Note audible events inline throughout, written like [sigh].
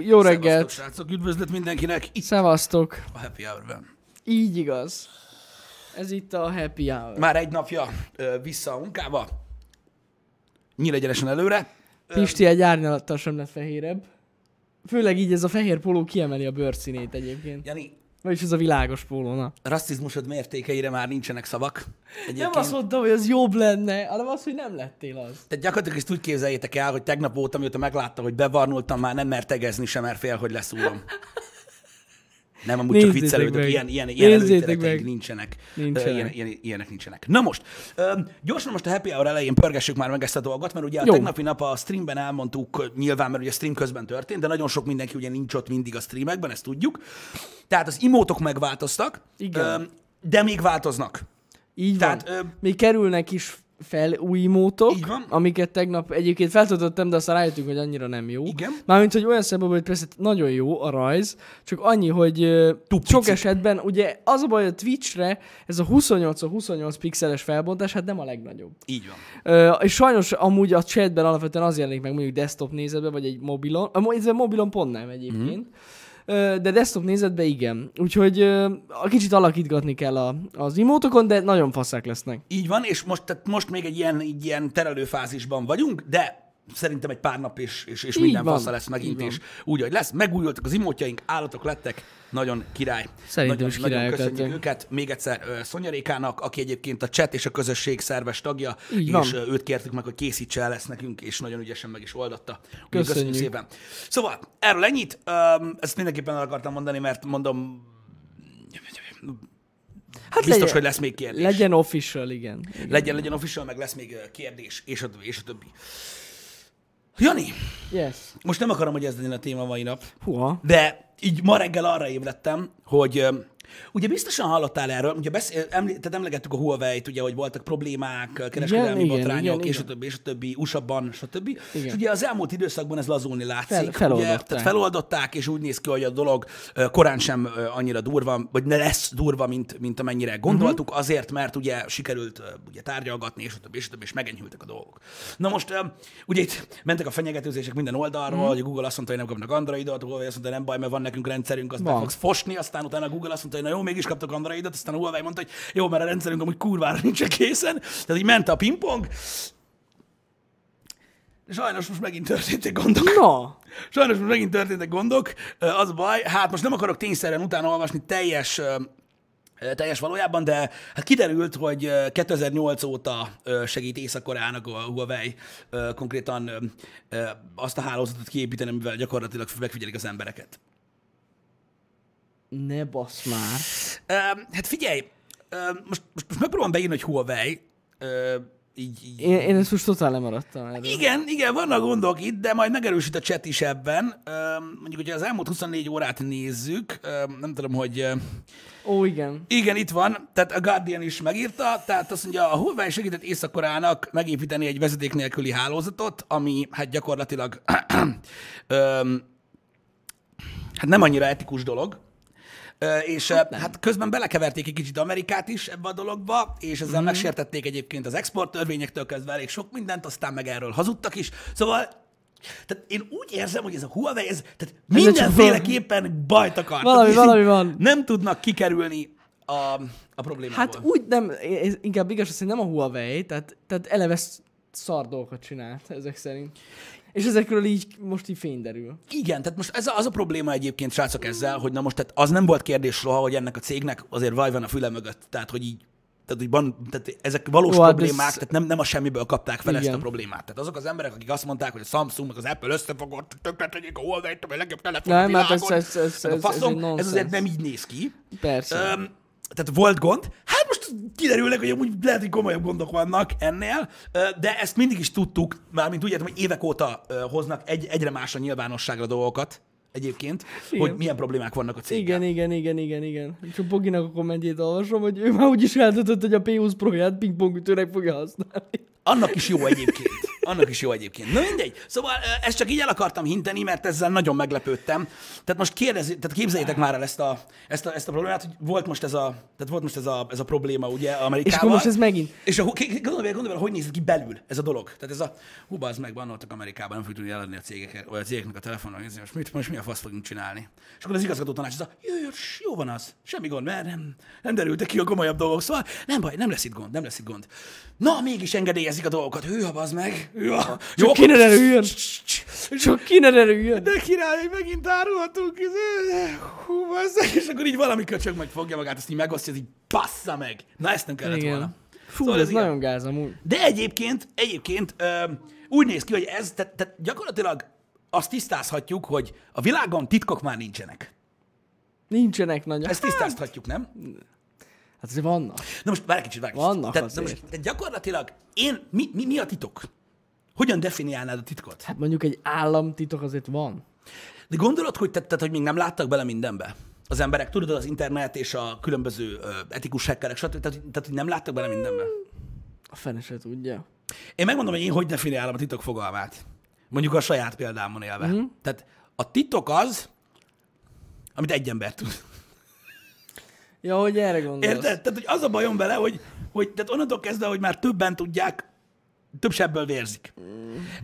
Jó reggelt. Szevasztok, srácok, üdvözlet mindenkinek itt Szevasztok. a Happy Hour-ben. Így igaz. Ez itt a happy hour. Már egy napja ö, vissza a munkába. Nyílegyenesen előre. Pisti egy árnyalattal sem lett fehérebb. Főleg így ez a fehér póló kiemeli a bőrszínét egyébként. Jani, Vagyis ez a világos póló, na. rasszizmusod mértékeire már nincsenek szavak. Egyébként. Nem azt mondtam, hogy ez jobb lenne, hanem az, hogy nem lettél az. Tehát gyakorlatilag ezt úgy képzeljétek el, hogy tegnap óta, mióta meglátta, hogy bevarnultam, már nem mer tegezni sem, mert fél, hogy leszúrom. Nem, amúgy csak Nézzétek viccelődök, meg. ilyen, ilyen, ilyen előítéleteink nincsenek. Nincsenek. Ilyen, ilyen, ilyenek nincsenek. Na most, gyorsan most a Happy Hour elején pörgessük már meg ezt a dolgot, mert ugye a Jó. tegnapi nap a streamben elmondtuk, nyilván, mert ugye a stream közben történt, de nagyon sok mindenki ugye nincs ott mindig a streamekben, ezt tudjuk. Tehát az imótok megváltoztak, Igen. de még változnak. Így Tehát, van. ö, Még kerülnek is fel új mótok, Így van. amiket tegnap egyébként feltöltöttem, de aztán rájöttünk, hogy annyira nem jó. Igen. Mármint, hogy olyan szempontból, hogy persze nagyon jó a rajz, csak annyi, hogy Túl sok esetben, ugye az a baj, hogy a Twitchre ez a 28x28 pixeles felbontás, hát nem a legnagyobb. Így van. Ö, és sajnos amúgy a chatben alapvetően az jelenik meg mondjuk desktop nézetben, vagy egy mobilon. A ez a mobilon pont nem egyébként. Mhm. De desktop nézetben igen. Úgyhogy a kicsit alakítgatni kell a, az imótokon, de nagyon faszák lesznek. Így van, és most, tehát most még egy ilyen, egy ilyen terelőfázisban vagyunk, de szerintem egy pár nap és, és, és Így minden van, fasza lesz így megint, van. és úgy, hogy lesz. Megújultak az imótjaink, állatok lettek, nagyon király. Szerintem nagyon, is nagyon királyok köszönjük lettek. őket. Még egyszer ö, Szonyarékának, aki egyébként a chat és a közösség szerves tagja, Így és van. őt kértük meg, hogy készítse el ezt nekünk, és nagyon ügyesen meg is oldatta. Köszönjük. köszönjük szépen. Szóval, erről ennyit. Öm, ezt mindenképpen el akartam mondani, mert mondom, Hát biztos, legyen, hogy lesz még kérdés. Legyen official, igen. igen. Legyen, legyen official, meg lesz még kérdés, és a, és a többi. Jani, Yes. most nem akarom, hogy ez legyen a téma mai nap, Húha. de így ma reggel arra ébredtem, hogy ugye biztosan hallottál erről, ugye beszél, emlé, tehát emlegettük a Huawei-t, ugye, hogy voltak problémák, kereskedelmi igen, botrányok, igen, és a igen. többi, és a többi, USA-ban, stb. Igen. És ugye az elmúlt időszakban ez lazulni látszik. Fel- ugye, feloldották. tehát feloldották, és úgy néz ki, hogy a dolog korán sem annyira durva, vagy ne lesz durva, mint, mint amennyire gondoltuk, Mhm. uh-huh. azért, mert ugye sikerült ugye tárgyalgatni, és a többi, és a többi, és megenyhültek a dolgok. Na most, ugye itt mentek a fenyegetőzések minden oldalról, uh-huh. hogy a Google azt mondta, hogy nem kapnak Androidot, a Huawei azt mondta, hogy nem baj, mert van nekünk rendszerünk, azt fogsz fosni, aztán utána a Google azt mondta, hogy na jó, mégis kaptak Androidot, aztán a Huawei mondta, hogy jó, mert a rendszerünk amúgy kurvára nincs készen. Tehát így ment a pingpong. Sajnos most megint történtek gondok. Na, Sajnos most megint történtek gondok. Az baj, hát most nem akarok tényszerűen utána olvasni teljes, teljes valójában, de hát kiderült, hogy ö, 2008 óta segít Észak-Koreának a Huawei konkrétan azt a hálózatot kiépíteni, amivel gyakorlatilag megfigyelik az embereket. Ne bassz már. Ö, Hát figyelj, ö, most, most, most megpróbálom beírni, hogy Huawei, ö, így, így Én, én ezt most totál lemaradtam erről. Igen, igen, vannak gondok itt, de majd megerősít a chat is ebben. Mondjuk, hogyha az elmúlt 24 órát nézzük, nem tudom, hogy... Ó, igen. Igen, itt van, tehát a Guardian is megírta, tehát azt mondja, a Huawei segített Észak-Koreának megépíteni egy vezeték nélküli hálózatot, ami hát gyakorlatilag [clears throat] hát nem annyira etikus dolog, és hát, hát közben belekeverték egy kicsit Amerikát is ebbe a dologba, és ezzel mm. megsértették egyébként az exporttörvényektől kezdve elég sok mindent, aztán meg erről hazudtak is. Szóval tehát én úgy érzem, hogy ez a Huawei, ez tehát mindenféleképpen bajt akar. Valami- Tehát valami van. [laughs] Nem tudnak kikerülni a, a problémából. Hát úgy nem, inkább igaz, hogy nem a Huawei, tehát, tehát eleve sz- szar dolgokat csinált ezek szerint. És ezekről így most így fény derül. Igen, tehát most ez a, az a probléma egyébként, srácok, ezzel, hogy na most tehát az nem volt kérdés soha, hogy ennek a cégnek azért vaj van a füle mögött. Tehát, hogy így tehát, hogy van, tehát ezek valós hát problémák, ez- tehát nem, nem a semmiből kapták fel ezt Igen. a problémát. Tehát azok az emberek, akik azt mondták, hogy a Samsung meg az Apple összefogott, tökre tegyék a Huawei-t, a legjobb telefon Nem, a hát ez- világon. ez- ez- ez- ez egy ez azért nem így néz ki. Persze. Öm, tehát volt gond. Hát most kiderülnek, hogy amúgy lehet, hogy komolyabb gondok vannak ennél, de ezt mindig is tudtuk, mármint úgy értem, hogy évek óta hoznak egy, egyre más a nyilvánosságra dolgokat egyébként, Igen. hogy milyen problémák vannak a céggel. Igen, igen, igen, igen, igen. Csak Boginak a kommentjét olvasom, hogy ő már úgyis eldöntött, hogy a P20 Pro-ját pingpongütőnek fogja használni. Annak is jó egyébként. annak is jó egyébként. Na mindegy. Szóval ezt csak így el akartam hinteni, mert ezzel nagyon meglepődtem. Tehát most kérdez, tehát képzeljétek már el ezt a, ezt a, ezt a problémát, hogy volt most ez a, tehát volt most ez a, ez a probléma ugye Amerikával. És akkor most ez megint. És a, gondolj, gondolj hogy néz ki belül ez a dolog. Tehát ez a, hú, az meg, bannoltak Amerikában, nem fogjuk tudni eladni a cégek, vagy a cégeknek a telefonon, nézni, most, mit, most mi a fasz fogunk csinálni. És akkor az igazgató tanács, az a, jó, jó, jó van az, semmi gond, mert nem, nem derültek ki a komolyabb dolgok, szóval nem baj, nem lesz itt gond, nem lesz itt gond. Na, mégis engedélyezik a dolgokat, hű, ha az meg. Hű, ha. Csak ki ne derüljön. Csak ki ne derüljön. De király, megint árulhatunk, hú, bazzeg, és akkor így valami köcsög meg fogja magát, azt így megosztja, így bassza meg. Na, ezt nem kellett Igen. volna. Fú, Szóval ez ilyen. nagyon gáz amúgy. De egyébként, egyébként ö, úgy néz ki, hogy ez, tehát, tehát gyakorlatilag azt tisztázhatjuk, hogy a világon titkok már nincsenek. Nincsenek nagy. Ezt tisztázhatjuk, nem? Hát azért vannak. Na most várj kicsit, várj egy Vannak kicsit. Tehát, na azért. most, tehát gyakorlatilag én, mi, mi, mi a titok? Hogyan definiálnád a titkot? Hát mondjuk egy államtitok azért van. De gondolod, hogy, te, tehát, hogy még nem láttak bele mindenbe? Az emberek, tudod, az internet és a különböző ö, etikus hackerek, stb. Tehát, tehát, hogy nem láttak bele mindenbe. A fene se tudja. Én megmondom, hogy én hogy definiálom a titok fogalmát. Mondjuk a saját példámon élve. Mm. Tehát a titok az, amit egy ember tud. Ja, hogy erre gondolsz. Érted? Tehát, hogy az a bajom vele, hogy, hogy tehát onnantól kezdve, hogy már többen tudják, több sebből vérzik.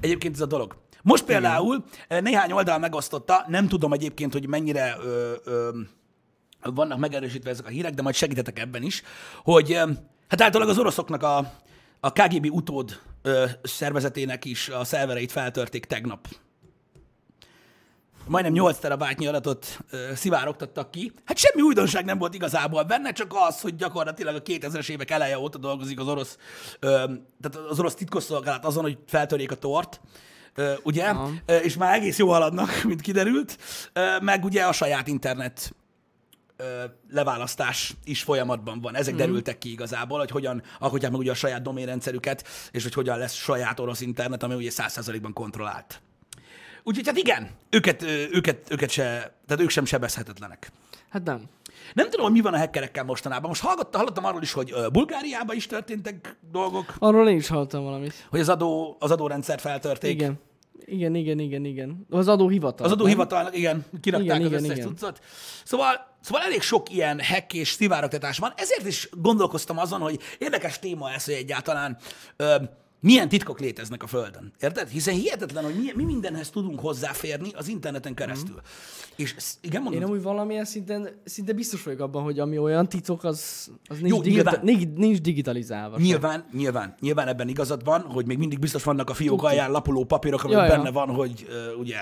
Egyébként ez a dolog. Most például Igen. néhány oldal megosztotta, nem tudom egyébként, hogy mennyire ö, ö, vannak megerősítve ezek a hírek, de majd segítetek ebben is, hogy hát általában az oroszoknak a, a KGB utód ö, szervezetének is a szervereit feltörték tegnap. Majdnem 8 terabájtnyi adatot ö, szivárogtattak ki. Hát semmi újdonság nem volt igazából benne, csak az, hogy gyakorlatilag a 2000-es évek eleje óta dolgozik az orosz, ö, tehát az orosz titkosszolgálat azon, hogy feltörjék a tort, ö, ugye? Aha. Ö, és már egész jó haladnak, [laughs] mint kiderült, ö, meg ugye a saját internet ö, leválasztás is folyamatban van. Ezek mm. derültek ki igazából, hogy hogyan alkotják meg ugye a saját doménrendszerüket, és hogy hogyan lesz saját orosz internet, ami ugye 100%-ban kontrollált. Úgyhogy hát igen, őket, őket, őket se, tehát ők sem sebezhetetlenek. Hát nem. Nem tudom, hogy mi van a hackerekkel mostanában. Most hallgattam, hallottam arról is, hogy Bulgáriában is történtek dolgok, Arról én is hallottam valamit. hogy az, adó, az adórendszer feltörték. Igen. Igen, igen, igen, igen. Az adóhivatal. Az nem? adóhivatalnak, igen, kirakták Igen, az igen, összes cuccot. Szóval, szóval elég sok ilyen hack és szivárogtatás van. Ezért is gondolkoztam azon, hogy érdekes téma ez, hogy egyáltalán ö, milyen titkok léteznek a Földön. Érted? Hiszen hihetetlen, hogy mi, mi mindenhez tudunk hozzáférni az interneten keresztül. Mm. És igen, mondom, Én amúgy valamilyen szinten szinte biztos vagyok abban, hogy ami olyan titok, az, az nincs, Jó, digita- nyilván. nincs, digitalizálva. sem. Nyilván, nyilván, nyilván ebben igazad van, hogy még mindig biztos vannak a fiók alján lapuló papírok, ja. benne van, hogy uh, ugye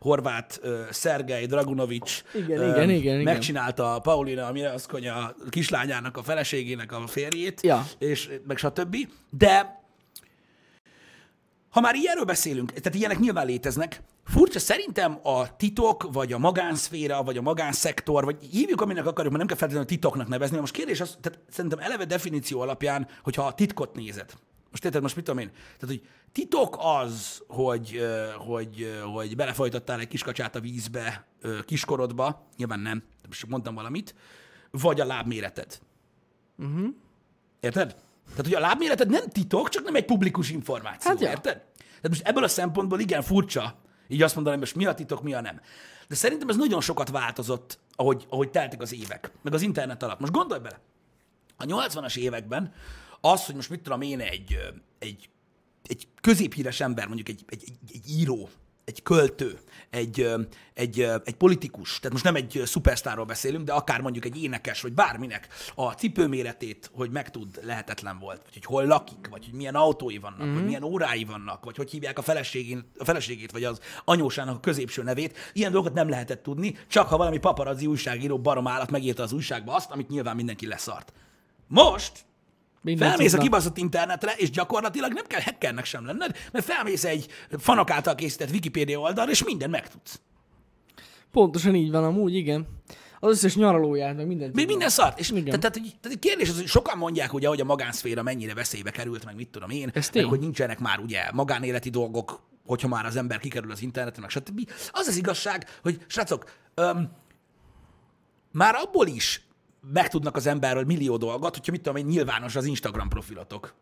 Horváth uh, Szergej Dragunovics Igen, ö, igen, igen, igen. megcsinálta Paulina Miraszkonya kislányának a feleségének a férjét, Ja. és meg stb. De ha már ilyenről beszélünk, tehát ilyenek nyilván léteznek, furcsa szerintem a titok, vagy a magánszféra, vagy a magánszektor, vagy hívjuk, aminek akarjuk, mert nem kell feltétlenül titoknak nevezni, mert most kérdés az, tehát szerintem eleve definíció alapján, hogyha a titkot nézed, most érted, most mit tudom én? Tehát, hogy titok az, hogy, hogy, hogy belefolytottál egy kiskacsát a vízbe kiskorodba, nyilván nem, most mondtam valamit, vagy a lábméreted. Érted? Tehát, hogy a lábméreted nem titok, csak nem egy publikus információ. Hát ja. Érted? Tehát most ebből a szempontból igen furcsa, így azt mondani, hogy most mi a titok, mi a nem. De szerintem ez nagyon sokat változott, ahogy, ahogy teltek az évek, meg az internet alatt. Most gondolj bele, a 80-as években az, hogy most mit tudom én, egy, egy, egy középhíres ember, mondjuk egy, egy, egy, egy író, egy költő, egy, egy, egy politikus, tehát most nem egy szupersztárról beszélünk, de akár mondjuk egy énekes, vagy bárminek a cipőméretét, hogy megtud, lehetetlen volt, vagy hogy hol lakik, vagy hogy milyen autói vannak, mm-hmm. vagy milyen órái vannak, vagy hogy hívják a, feleségén, a feleségét, vagy az anyósának a középső nevét. Ilyen dolgokat nem lehetett tudni, csak ha valami paparazzi újságíró barom állat megírta az újságba azt, amit nyilván mindenki leszart. Most Felmész a kibaszott internetre, és gyakorlatilag nem kell hackernek sem lenned, mert felmész egy fanok által készített Wikipédia oldalra, és minden megtudsz. Pontosan így van amúgy, igen. Az összes nyaralóját, meg mindent. Még minden szart. És tehát, tehát, tehát, kérdés az, hogy sokan mondják, ugye, hogy a magánszféra mennyire veszélybe került, meg mit tudom én, Ez meg hogy nincsenek már ugye magánéleti dolgok, hogyha már az ember kikerül az internetre, meg stb. Az az igazság, hogy srácok, öm, már abból is megtudnak az emberről millió dolgot, hogyha mit tudom én, nyilvános az Instagram profilotok.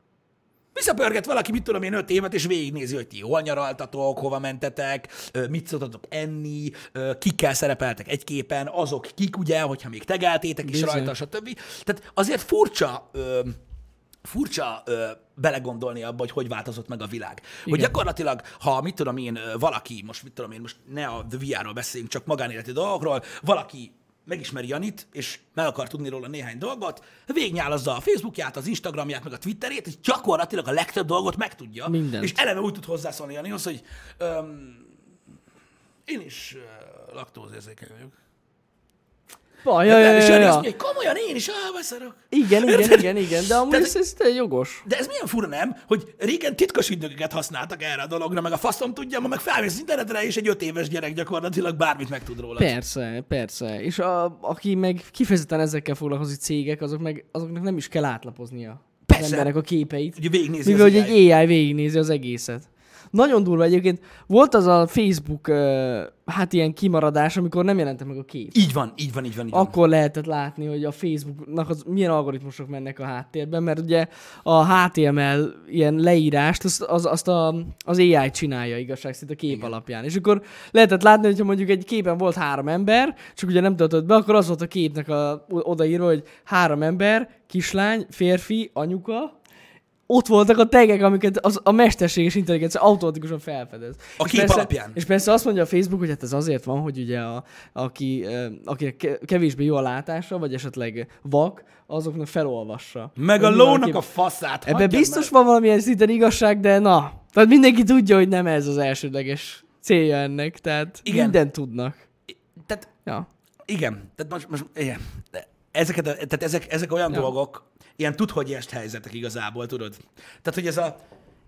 Visszapörget valaki, mit tudom én, öt évet, és végignézi, hogy ti hol nyaraltatok, hova mentetek, mit szoktatok enni, kikkel szerepeltek egy képen, azok kik ugye, hogyha még tegeltétek is Bizony. rajta, stb. Tehát azért furcsa, furcsa ö, belegondolni abba, hogy hogy változott meg a világ. Igen. Hogy gyakorlatilag, ha mit tudom én, valaki, most mit tudom én, most ne a VR-ról beszéljünk, csak magánéleti dolgokról, valaki megismeri Janit, és meg akar tudni róla néhány dolgot, végnyálazza a Facebookját, az Instagramját, meg a Twitterét, és gyakorlatilag a legtöbb dolgot megtudja. Mindent. És eleve úgy tud hozzászólni Janihoz, hogy öm, én is laktózérzékeny vagyok. Ba, ja, ja, ja, ja. azt mondja, komolyan én is elbeszarok. Igen, igen, Érted? igen, igen, de amúgy Tehát- ez, ez tényleg jogos. De ez milyen fura, nem? Hogy régen titkos ügynököket használtak erre a dologra, meg a faszom tudja, ma meg felmész az internetre, és egy öt éves gyerek gyakorlatilag bármit megtud róla. Persze, persze. És a, aki meg kifejezetten ezekkel foglalkozik cégek, azok meg, azoknak nem is kell átlapoznia az Persze. emberek a képeit. Ugye végignézi Mivel az hogy egy AI végignézi az egészet. Nagyon durva egyébként. Volt az a Facebook, hát ilyen kimaradás, amikor nem jelente meg a kép. Így van, így van, így van, így van. Akkor lehetett látni, hogy a Facebooknak az milyen algoritmusok mennek a háttérben, mert ugye a HTML ilyen leírást, azt, az, azt a, az AI csinálja igazság szerint a kép Igen. alapján. És akkor lehetett látni, hogyha mondjuk egy képen volt három ember, csak ugye nem töltött be, akkor az volt a képnek a, odaírva, hogy három ember, kislány, férfi, anyuka, ott voltak a tegek, amiket az, a mesterséges intelligencia automatikusan felfedez. A És kép persze, alapján. És persze azt mondja a Facebook, hogy hát ez azért van, hogy ugye a, aki, akinek ke- kevésbé jó a látása, vagy esetleg vak, azoknak felolvassa. Meg a lónak kép- a faszát. Ebben biztos meg. van valamilyen szinten igazság, de na. Tehát mindenki tudja, hogy nem ez az elsődleges célja ennek, tehát Igen. mindent tudnak. Tehát Ja. Igen, tehát most, most igen. Ezeket, tehát ezek, ezek olyan ja. dolgok, ilyen tud, hogy est helyzetek igazából, tudod? Tehát, hogy ez a,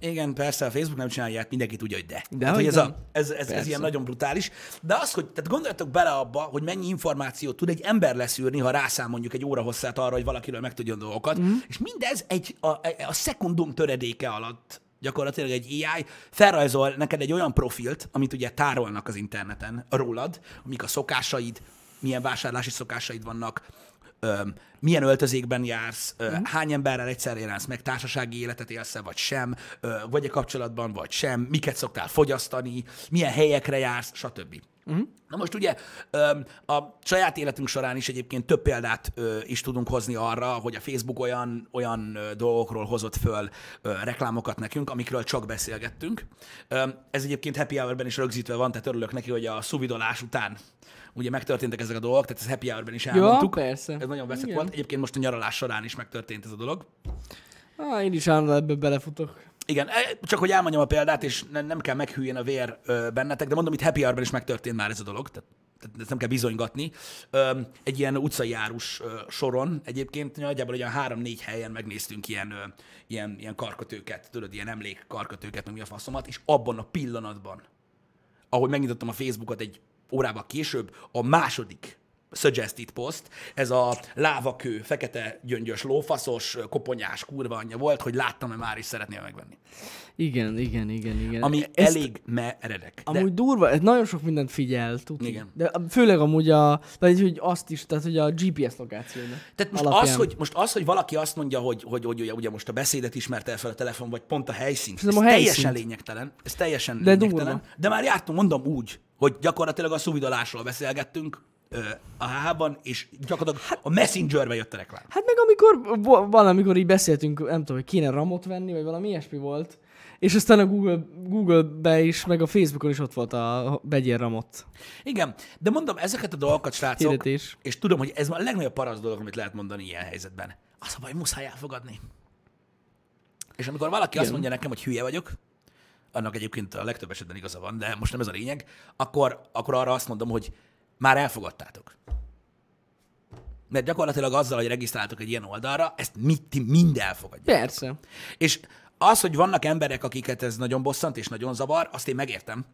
igen, persze, a Facebook nem csinálja, hát mindenki tudja, hogy de. De tehát, hogy ez, a, ez, ez, ez ilyen nagyon brutális. De az, hogy, tehát gondoljatok bele abba, hogy mennyi információt tud egy ember leszűrni, ha rászám mondjuk egy óra hosszát arra, hogy valakiről megtudjon dolgokat, mm. és mindez egy, a, a szekundum töredéke alatt gyakorlatilag egy AI felrajzol neked egy olyan profilt, amit ugye tárolnak az interneten rólad, amik a szokásaid, milyen vásárlási szokásaid vannak, milyen öltözékben jársz, ö, hány emberrel egyszerre jelensz meg, társasági életet élsz vagy sem, ö, vagy a kapcsolatban, vagy sem, miket szoktál fogyasztani, milyen helyekre jársz, stb. Uh-huh. Na most ugye a saját életünk során is egyébként több példát is tudunk hozni arra, hogy a Facebook olyan, olyan dolgokról hozott föl reklámokat nekünk, amikről csak beszélgettünk. Ez egyébként Happy Hour-ben is rögzítve van, tehát örülök neki, hogy a szuvidolás után ugye megtörténtek ezek a dolgok, tehát ez Happy Hour-ben is elmondtuk. persze. Ez nagyon veszek volt. Egyébként most a nyaralás során is megtörtént ez a dolog. Ah, én is állandóan ebbe belefutok. Igen, e, csak hogy elmondjam a példát, és ne- nem kell meghűljön a vér ö, bennetek, de mondom, itt Happy Hour-ben is megtörtént már ez a dolog, tehát, tehát ezt nem kell bizonygatni. Ö, egy ilyen utcai járus ö, soron egyébként nagyjából olyan három-négy helyen megnéztünk ilyen, ö, ilyen, ilyen karkötőket, tudod, ilyen emlék karkötőket, meg mi a faszomat, és abban a pillanatban, ahogy megnyitottam a Facebookot egy órával később, a második suggested post, ez a lávakő, fekete gyöngyös, lófaszos, koponyás kurva anyja volt, hogy láttam-e már, és szeretném megvenni. Igen, igen, igen, igen. Ami Ezt- elég meredek. De Amúgy durva, ez nagyon sok mindent figyel, tudni. Igen. De főleg amúgy a, vagy hogy azt is, tehát hogy a GPS lokációnak. Tehát most alapján. az, hogy, most az, hogy valaki azt mondja, hogy, hogy, hogy ugye, ugye most a beszédet ismerte el fel a telefon, vagy pont a helyszínt, ez a teljesen helyszínt. lényegtelen. Ez teljesen De lényegtelen. durva. De már jártunk, mondom úgy, hogy gyakorlatilag a szuvidolásról beszélgettünk ö, a HH-ban, és gyakorlatilag a Messengerbe jött a reklám. Hát meg amikor, vo- van, amikor így beszéltünk, nem tudom, hogy kéne ramot venni, vagy valami ilyesmi volt, és aztán a Google, Google-be is, meg a Facebookon is ott volt a vegyél ramot Igen, de mondom, ezeket a dolgokat, srácok, hirdetés. és tudom, hogy ez a legnagyobb parasz dolog, amit lehet mondani ilyen helyzetben. Az a baj, muszáj elfogadni. És amikor valaki Igen. azt mondja nekem, hogy hülye vagyok, annak egyébként a legtöbb esetben igaza van, de most nem ez a lényeg, akkor, akkor arra azt mondom, hogy már elfogadtátok. Mert gyakorlatilag azzal, hogy regisztráltok egy ilyen oldalra, ezt mi, ti mind elfogadjátok. Persze. És az, hogy vannak emberek, akiket ez nagyon bosszant és nagyon zavar, azt én megértem.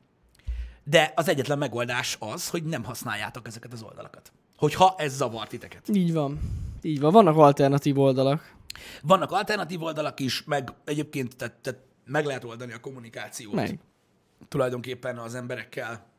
De az egyetlen megoldás az, hogy nem használjátok ezeket az oldalakat. Hogyha ez zavar titeket. Így van. Így van. Vannak alternatív oldalak. Vannak alternatív oldalak is, meg egyébként tehát, tehát meg lehet oldani a kommunikációt Meg. tulajdonképpen az emberekkel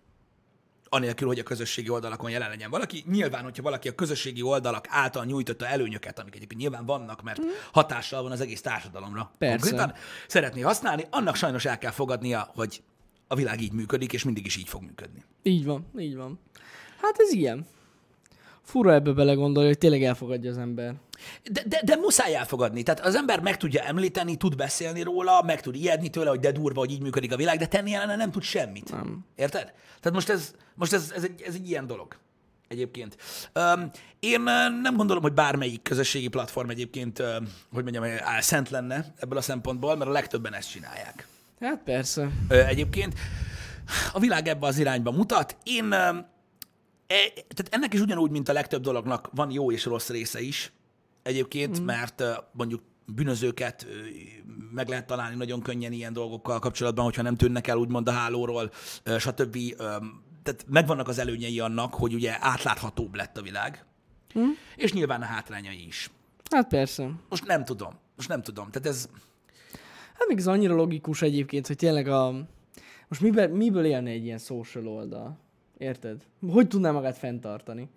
anélkül, hogy a közösségi oldalakon jelen legyen valaki. Nyilván, hogyha valaki a közösségi oldalak által nyújtotta előnyöket, amik egyébként nyilván vannak, mert hatással van az egész társadalomra, Persze. konkrétan szeretné használni, annak sajnos el kell fogadnia, hogy a világ így működik, és mindig is így fog működni. Így van, így van. Hát ez ilyen. Fura ebbe belegondolni, hogy tényleg elfogadja az ember. De, de, de muszáj elfogadni. Tehát az ember meg tudja említeni, tud beszélni róla, meg tud ijedni tőle, hogy de durva, hogy így működik a világ, de tenni ellene nem tud semmit. Nem. Érted? Tehát most ez, most ez, ez, egy, ez egy ilyen dolog egyébként. Um, én nem gondolom, hogy bármelyik közösségi platform egyébként, uh, hogy mondjam, szent lenne ebből a szempontból, mert a legtöbben ezt csinálják. Hát persze. Egyébként a világ ebbe az irányba mutat. Én, e, tehát ennek is ugyanúgy, mint a legtöbb dolognak van jó és rossz része is egyébként, mm. mert mondjuk bűnözőket meg lehet találni nagyon könnyen ilyen dolgokkal kapcsolatban, hogyha nem tűnnek el úgymond a hálóról, stb. Tehát megvannak az előnyei annak, hogy ugye átláthatóbb lett a világ, mm. és nyilván a hátrányai is. Hát persze. Most nem tudom. Most nem tudom. Tehát ez, Hát még ez annyira logikus egyébként, hogy tényleg a... Most miből, miből élne egy ilyen social oldal? Érted? Hogy tudná magát fenntartani?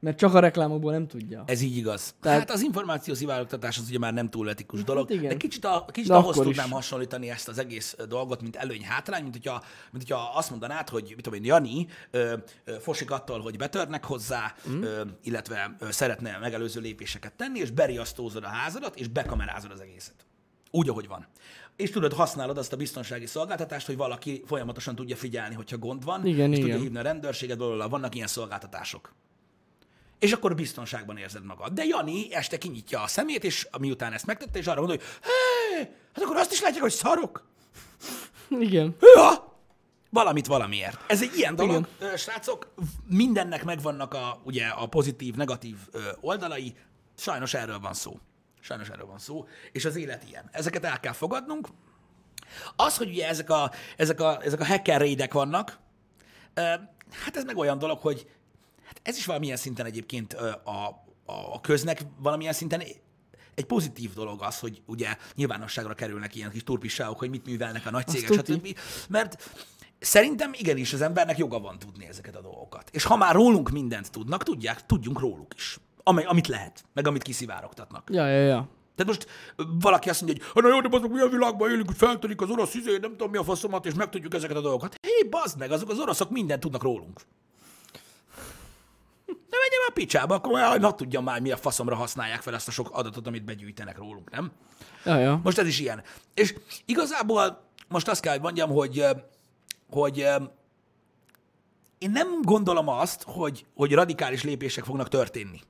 Mert csak a reklámokból nem tudja. Ez így igaz. Tehát... Hát az információ szivárogtatás az ugye már nem túl etikus dolog, igen. de kicsit, a, kicsit De ahhoz tudnám is. hasonlítani ezt az egész dolgot, mint előny-hátrány, mint hogyha, mint hogyha azt mondanád, hogy mit tudom én, Jani ö, ö, fosik attól, hogy betörnek hozzá, mm. ö, illetve ö, szeretne megelőző lépéseket tenni, és beriasztózod a házadat, és bekamerázod az egészet. Úgy, ahogy van. És tudod, használod azt a biztonsági szolgáltatást, hogy valaki folyamatosan tudja figyelni, hogyha gond van, Igen, és igen. tudja hívni a rendőrséget, blablabla. vannak ilyen szolgáltatások és akkor biztonságban érzed magad. De Jani este kinyitja a szemét, és miután ezt megtette, és arra mondja, hogy hé, hát akkor azt is látják, hogy szarok. Igen. Hűha! Valamit valamiért. Ez egy ilyen dolog, Igen. Srácok, mindennek megvannak a, ugye, a pozitív, negatív oldalai, sajnos erről van szó. Sajnos erről van szó, és az élet ilyen. Ezeket el kell fogadnunk. Az, hogy ugye ezek a, ezek a, ezek a hacker raidek vannak, hát ez meg olyan dolog, hogy hát ez is valamilyen szinten egyébként a, a köznek valamilyen szinten egy pozitív dolog az, hogy ugye nyilvánosságra kerülnek ilyen kis turpisságok, hogy mit művelnek a nagy cégek, stb. Mert szerintem igenis az embernek joga van tudni ezeket a dolgokat. És ha már rólunk mindent tudnak, tudják, tudjunk róluk is. Amely, amit lehet, meg amit kiszivárogtatnak. Ja, ja, ja. Tehát most valaki azt mondja, hogy na jó, de azok milyen világban élünk, hogy feltörik az orosz izé, nem tudom mi a faszomat, és megtudjuk ezeket a dolgokat. Hé, bazd meg, azok az oroszok mindent tudnak rólunk. De menjem a picsába, akkor majd na tudjam már, mi a faszomra használják fel ezt a sok adatot, amit begyűjtenek rólunk, nem? Ja, ja. Most ez is ilyen. És igazából most azt kell, hogy mondjam, hogy, hogy én nem gondolom azt, hogy, hogy radikális lépések fognak történni.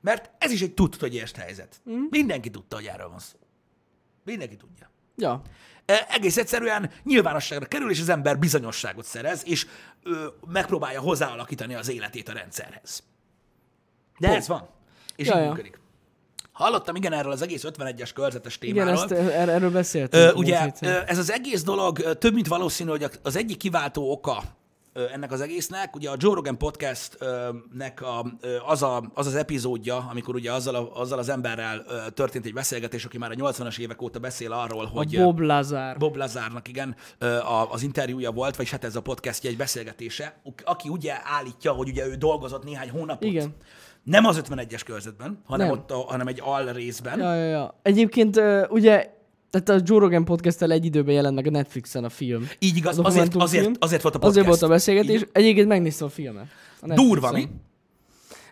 Mert ez is egy tudtogyért helyzet. Mm. Mindenki tudta, hogy erről van szó. Mindenki tudja. Ja. E, Egész egyszerűen nyilvánosságra kerül, és az ember bizonyosságot szerez, és ö, megpróbálja hozzáalakítani az életét a rendszerhez. De Pont. ez van. És Ja, így ja. működik. Hallottam igen erről az egész 51-es körzetes Igen, témáról. ezt, er, erről beszéltünk. Ö, ugye ez az egész dolog több mint valószínű, hogy az egyik kiváltó oka ennek az egésznek, ugye a Joe Rogan Podcast-nek a, az, a, az az epizódja, amikor ugye azzal, a, azzal az emberrel történt egy beszélgetés, aki már a 80-as évek óta beszél arról, A hogy... ö, Bob Lazar. Bob Lazárnak, igen, a, az interjúja volt, vagy hát ez a podcastja egy beszélgetése, aki ugye állítja, hogy ugye ő dolgozott néhány hónapot. Igen. Nem az 51-es körzetben, hanem, Nem. ott a, hanem egy al részben. Ja, ja, ja. Egyébként ugye, tehát a Joe Rogan podcast egy időben jelent meg a Netflixen a film. Így igaz, A azért, azért, azért volt a podcast. Azért volt a beszélgetés. Így- Egyébként megnéztem a filmet. A Durva, mi?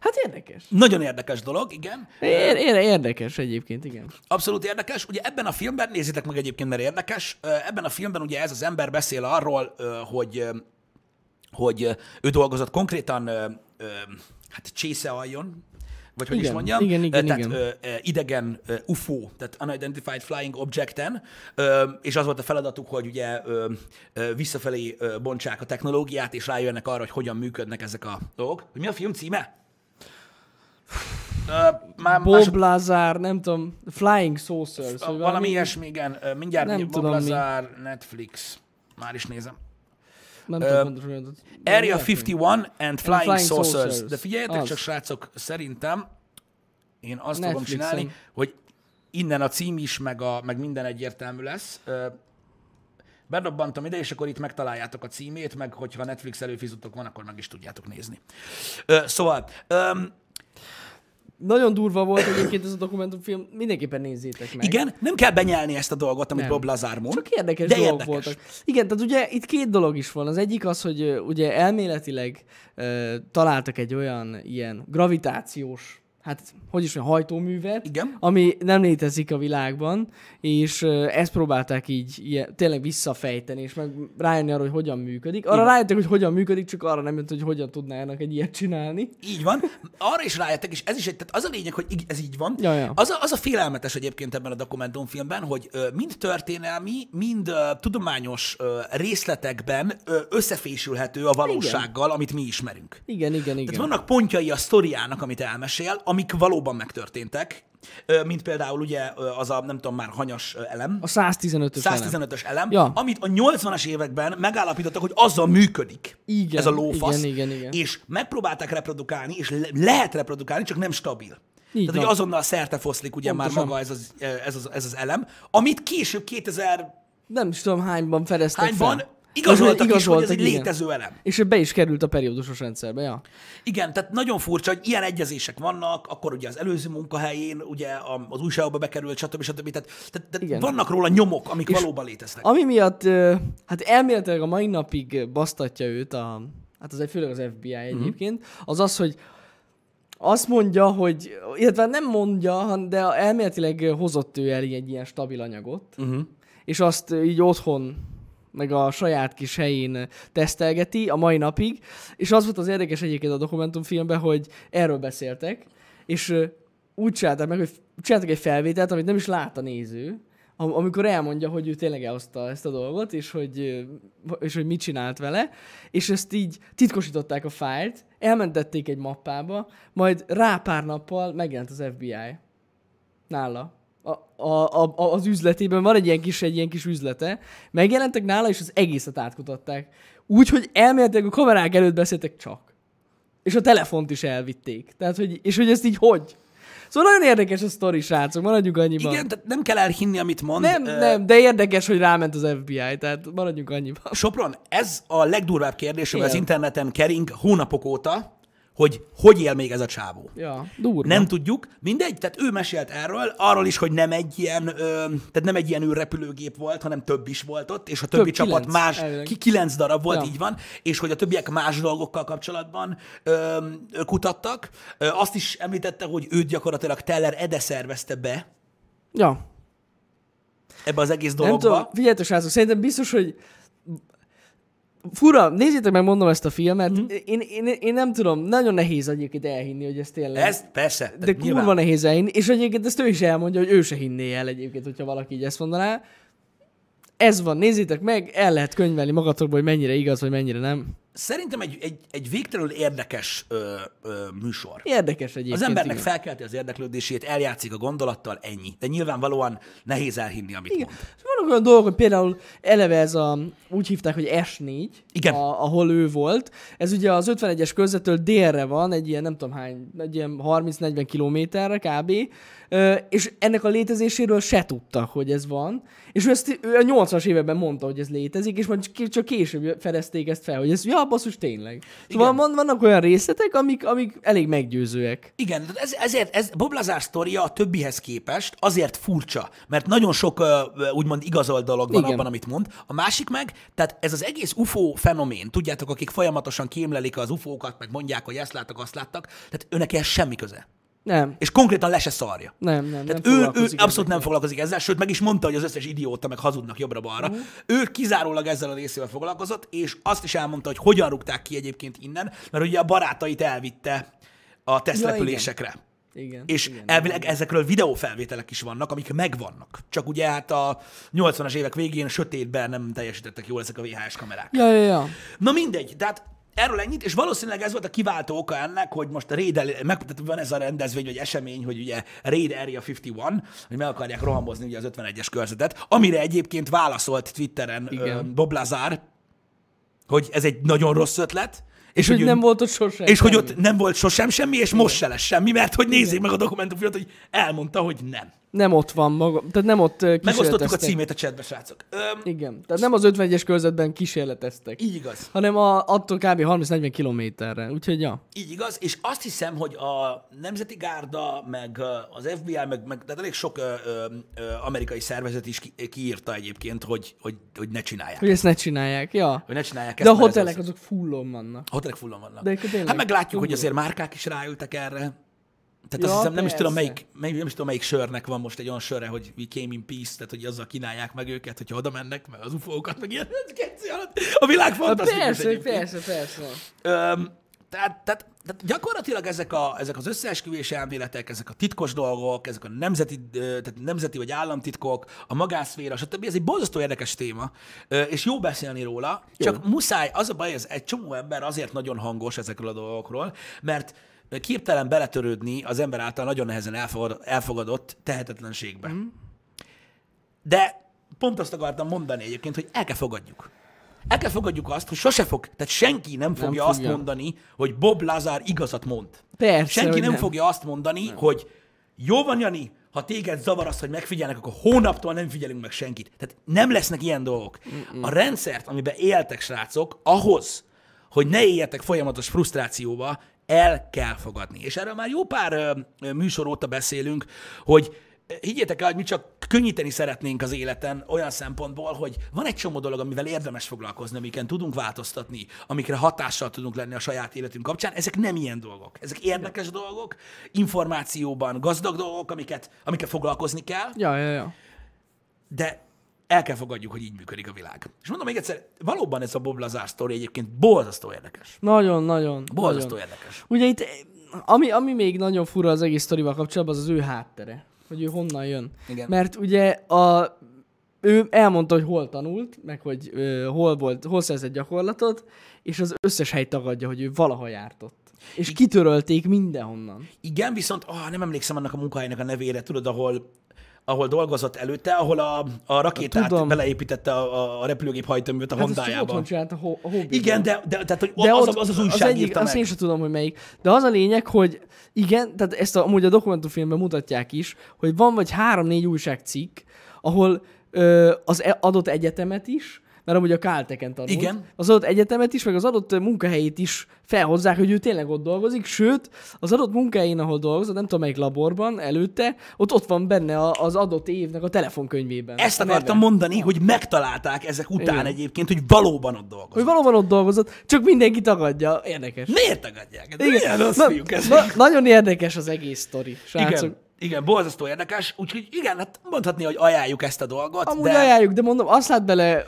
Hát érdekes. Nagyon érdekes dolog, igen. Ér, ér, érdekes egyébként, igen. Abszolút érdekes. Ugye ebben a filmben, nézzétek meg egyébként, mert érdekes, ebben a filmben ugye ez az ember beszél arról, hogy, hogy ő dolgozott konkrétan hát csésze aljon, vagy hogy is Igen, mondjam, igen, igen, tehát igen. Ö, idegen ö, UFO, tehát Unidentified Flying Objecten, ö, és az volt a feladatuk, hogy ugye ö, ö, visszafelé ö, bontsák a technológiát, és rájönnek arra, hogy hogyan működnek ezek a dolgok. Hogy mi a film címe? Már Bob másod- Lazar, nem tudom, Flying Saucers. vagy valami ilyesmi, igen. Mindjárt Nem Bob tudom mi. Lazar, Netflix. Már is nézem. Nem tudom ott- Area ilyesmi. 51 and Flying, Flying Saucers. Saucers. De figyeljetek Az. csak, srácok, szerintem én azt fogom Netflixen. csinálni, hogy innen a cím is, meg, a, meg minden egyértelmű lesz. Ö, Bedobbantam ide, és akkor itt megtaláljátok a címét, meg hogyha Netflix előfizutok van, akkor meg is tudjátok nézni. Ö, szóval, öm, Nagyon durva volt egyébként ez a dokumentumfilm, mindenképpen nézzétek meg. igen, nem kell benyelni ezt a dolgot, amit Nem. Bob Lazar mond. Csak érdekes de dolgok érdekes. voltak. Igen, tehát ugye itt két dolog is van. Az egyik az, hogy ugye elméletileg ö, találtak egy olyan ilyen gravitációs, hát hogy is mondjam, hajtóművet, Igen. ami nem létezik a világban, és ezt próbálták így ilyen, tényleg visszafejteni, és meg rájönni arra, hogy hogyan működik. Arra Igen. rájöttek, hogy hogyan működik, csak arra nem jött, hogy hogyan tudnának egy ilyet csinálni. Így van. Arra is rájöttek, és ez is egy, tehát az a lényeg, hogy ez így van. Ja, ja. Az, a, az a félelmetes egyébként ebben a dokumentumfilmben, hogy mind történelmi, mind tudományos részletekben összefésülhető a valósággal, amit mi ismerünk. Igen, igen, igen. Tehát vannak pontjai a sztoriának, amit elmesél, amik valóban megtörténtek, mint például ugye az a nem tudom már hanyas elem, A 115-ös elem. 115-ös elem, Ja. amit a 80-as években megállapítottak, hogy azzal működik Igen, ez a lófasz, igen, igen, igen. és megpróbálták reprodukálni, és le- lehet reprodukálni, csak nem stabil. Így Tehát, hogy van. azonnal szerte foszlik ugye már Pontosan. maga ez az, ez, az, ez az elem, amit később 2000 Nem is tudom hányban fedeztek hányban fel. Igazoltak is, hogy ez egy igen. létező elem. És be is került a periódusos rendszerbe, ja. Igen, tehát nagyon furcsa, hogy ilyen egyezések vannak, akkor ugye az előző munkahelyén, ugye az újságokba bekerült, stb. stb. Tehát, tehát, tehát Igen. vannak róla nyomok, amik valóban léteznek. Ami miatt, hát elméletileg a mai napig basztatja őt, a, hát az egy főleg az FBI Mhm. egyébként, az az, hogy azt mondja, hogy, illetve nem mondja, de elméletileg hozott ő el egy ilyen stabil anyagot, Uh-huh. és azt így otthon meg a saját kis helyén tesztelgeti a mai napig, és az volt az érdekes egyébként a dokumentumfilmben, hogy erről beszéltek, és úgy csinálták meg, hogy csináltak egy felvételt, amit nem is lát a néző, am- amikor elmondja, hogy ő tényleg elhozta ezt a dolgot, és hogy, és hogy mit csinált vele, és ezt így titkosították a fájlt, elmentették egy mappába, majd rá pár nappal megjelent az FBI nála. A, a, a, az üzletében van egy ilyen kis, egy ilyen kis üzlete. Megjelentek nála, és az egészet átkutatták. Úgy, hogy elméletileg a kamerák előtt beszéltek csak. És a telefont is elvitték. Tehát, hogy, és hogy ezt így hogy? Szóval nagyon érdekes a sztori, srácok, maradjunk annyiban. Igen, tehát nem kell elhinni, amit mond. nem, Ö, nem, de érdekes, hogy ráment az FBI, tehát maradjunk annyiban. Sopron, ez a legdurvább kérdés, ami az interneten kering hónapok óta, hogy hogy él még ez a csávó. Ja, durva. Nem tudjuk, mindegy, tehát ő mesélt erről, arról is, hogy nem egy ilyen, ö, tehát nem egy ilyen űrrepülőgép volt, hanem több is volt ott, és a többi Több, csapat kilenc, más, elvileg. ki, kilenc darab volt, Ja. így van, és hogy a többiek más dolgokkal kapcsolatban ö, ö, kutattak. Ö, azt is említette, hogy őt gyakorlatilag Teller Ede szervezte be Ja, ebbe az egész Nem dologba. tudom, figyeljetek srácok, szerintem biztos, hogy fura, nézzétek meg, mondom ezt a filmet, mm. én, én, én, nem tudom, nagyon nehéz egyébként elhinni, hogy ez tényleg. Ez persze. de tehát kurva nehéz elhinni, és egyébként ezt ő is elmondja, hogy ő se hinné el egyébként, hogyha valaki így ezt mondaná. Ez van, nézzétek meg, el lehet könyvelni magatokból, hogy mennyire igaz, vagy mennyire nem. Szerintem egy, egy, egy végtelenül érdekes ö, ö, műsor. Érdekes egyébként. Az embernek igen. felkelti az érdeklődését, eljátszik a gondolattal, ennyi. De nyilvánvalóan nehéz elhinni, amit Igen. mond. Vannak olyan dolgok, hogy például eleve ez a, úgy hívták, hogy S4, Igen. A, ahol ő volt. Ez ugye az 51-es körzetől délre van, egy ilyen nem tudom hány, egy ilyen 30-40 kilométerre kb. És ennek a létezéséről se tudta, hogy ez van. És ő, ezt, ő a 80-as években mondta, hogy ez létezik, és majd csak később fedezték ezt fel, hogy ez, ja, basszus, tényleg. Szóval Igen. van, vannak olyan részletek, amik, amik elég meggyőzőek. Igen, ez, ezért ez Bob Lazar sztoria a többihez képest azért furcsa, mert nagyon sok úgymond igazolt dolog van Igen. abban, amit mond. A másik meg, tehát ez az egész UFO fenomén, tudjátok, akik folyamatosan kémlelik az UFO-kat, meg mondják, hogy ezt láttak, azt láttak, tehát őnek ez semmi köze. Nem, És konkrétan le se szarja. nem, nem. Tehát nem ő, ő abszolút ezekkel. nem foglalkozik ezzel, sőt meg is mondta, hogy az összes idióta meg hazudnak jobbra-balra. Uh-huh. Ő kizárólag ezzel a részével foglalkozott, és azt is elmondta, hogy hogyan rúgták ki egyébként innen, mert ugye a barátait elvitte a tesztrepülésekre. Igen, És igen, elvileg ezekről videófelvételek is vannak, amik megvannak. Csak ugye hát a 80-as évek végén sötétben nem teljesítettek jól ezek a VHS kamerák. Ja, ja, ja. Na mindegy, tehát erről ennyit, és valószínűleg ez volt a kiváltó oka ennek, hogy most a Raid, el- meg, tehát van ez a rendezvény, vagy esemény, hogy ugye Raid Area 51, hogy meg akarják rohamozni ugye az 51-es körzetet, amire egyébként válaszolt Twitteren Igen. Bob Lazar, hogy ez egy nagyon rossz ötlet, És hogy ő- nem volt ott sosem. és hogy semmi. ott nem volt sosem semmi, és most se lesz semmi, mert hogy nézzék meg a dokumentumfilmet, hogy elmondta, hogy nem. Nem ott van maga, tehát nem ott Megosztottuk a címét a chatbe, srácok. Öm, Igen, tehát nem az 51-es körzetben kísérleteztek, így igaz. hanem a, attól kb. 30-40 kilométerre. Úgyhogy ja. Így igaz, és azt hiszem, hogy a Nemzeti Gárda, meg az FBI, meg, meg tehát elég sok ö, ö, ö, amerikai szervezet is ki, kiírta egyébként, hogy, hogy, hogy ne csinálják. Hogy ezt ne csinálják, ja. Hogy ne csinálják De a mert ez hotelek az- azok fullon vannak. A hotelek fullon vannak. De tényleg hát meglátjuk, hogy azért márkák is ráültek erre. Tehát Ja, azt hiszem, nem is, tudom, persze. melyik, melyik, nem is tudom, melyik sörnek van most egy olyan sörre, hogy we came in peace, tehát hogy azzal kínálják meg őket, hogyha oda mennek, meg az ufókat, meg ilyen. [laughs] A világ Hát fantasztikus persze, persze, persze. Öm, tehát, tehát, tehát gyakorlatilag ezek, a, ezek az összeesküvés elméletek, ezek a titkos dolgok, ezek a nemzeti, tehát nemzeti vagy államtitkok, a magánszféra, stb. Ez egy borzasztó érdekes téma, és jó beszélni róla, csak muszáj, az a baj, ez egy csomó ember azért nagyon hangos ezekről a dolgokról, mert képtelen beletörődni az ember által nagyon nehezen elfogadott, elfogadott tehetetlenségbe. Mm. De pont azt akartam mondani egyébként, hogy el kell fogadjuk. El kell fogadjuk azt, hogy sose fog, tehát senki nem fogja, azt fogja. mondani, hogy Bob Lazar igazat mond. Persze, Senki nem, nem. fogja azt mondani, nem. hogy jó van, Jani, ha téged zavar az, hogy megfigyelnek, akkor hónaptól nem figyelünk meg senkit. Tehát nem lesznek ilyen dolgok. Mm-mm. A rendszert, amiben éltek, srácok, ahhoz, hogy ne éljetek folyamatos frusztrációba, el kell fogadni. És erről már jó pár ö, ö, műsor óta beszélünk, hogy higgyétek el, hogy mi csak könnyíteni szeretnénk az életen olyan szempontból, hogy van egy csomó dolog, amivel érdemes foglalkozni, amiken tudunk változtatni, amikre hatással tudunk lenni a saját életünk kapcsán. Ezek nem ilyen dolgok. Ezek érdekes dolgok, információban gazdag dolgok, amiket, amiket foglalkozni kell, Ja, ja, ja. de el kell fogadjuk, hogy így működik a világ. És mondom még egyszer, valóban ez a Bob Lazar sztori egyébként borzasztó érdekes. Nagyon, nagyon. Borzasztó nagyon. érdekes. Ugye itt, ami, ami még nagyon fura az egész sztorival kapcsolatban, az az ő háttere. Hogy ő honnan jön. Igen. Mert ugye a, ő elmondta, hogy hol tanult, meg hogy ö, hol volt, hol szerzett gyakorlatot, és az összes hely tagadja, hogy ő valaha járt ott. És kitörölték mindenhonnan. Igen, viszont ah, nem emlékszem annak a munkahelynek a nevére, tudod, ahol ahol dolgozott előtte, ahol a, a rakétát Tudom. beleépítette a, a repülőgép hajtóművet a Hát ezt Hondájába. otthon csinált a, ho- a. Igen, de, de, tehát, hogy De az, ott, az, az újság egyik, írta azt meg. én sem tudom, hogy melyik. De az a lényeg, hogy igen, tehát ezt a, amúgy a dokumentumfilmben mutatják is, hogy van vagy három-négy újságcikk, ahol ö, az e- adott egyetemet is, mert amúgy a Calteken tanult, Igen. az adott egyetemet is, meg az adott munkahelyét is felhozzák, hogy ő tényleg ott dolgozik, sőt, az adott munkahelyén, ahol dolgozott, nem tudom melyik laborban, előtte, ott ott van benne a, az adott évnek a telefonkönyvében. Ezt neve. akartam mondani, hogy megtalálták ezek után Igen. egyébként, hogy valóban ott dolgozott. Hogy valóban ott dolgozott, csak mindenki tagadja. Érdekes. Miért tagadják? Ez Igen, rossz na, ezek? na, nagyon érdekes az egész sztori, srácok. Igen, igen, borzasztó érdekes, úgyhogy igen, hát mondhatni, hogy ajánljuk ezt a dolgot, Amúgy de... ajánljuk, de mondom, azt lát bele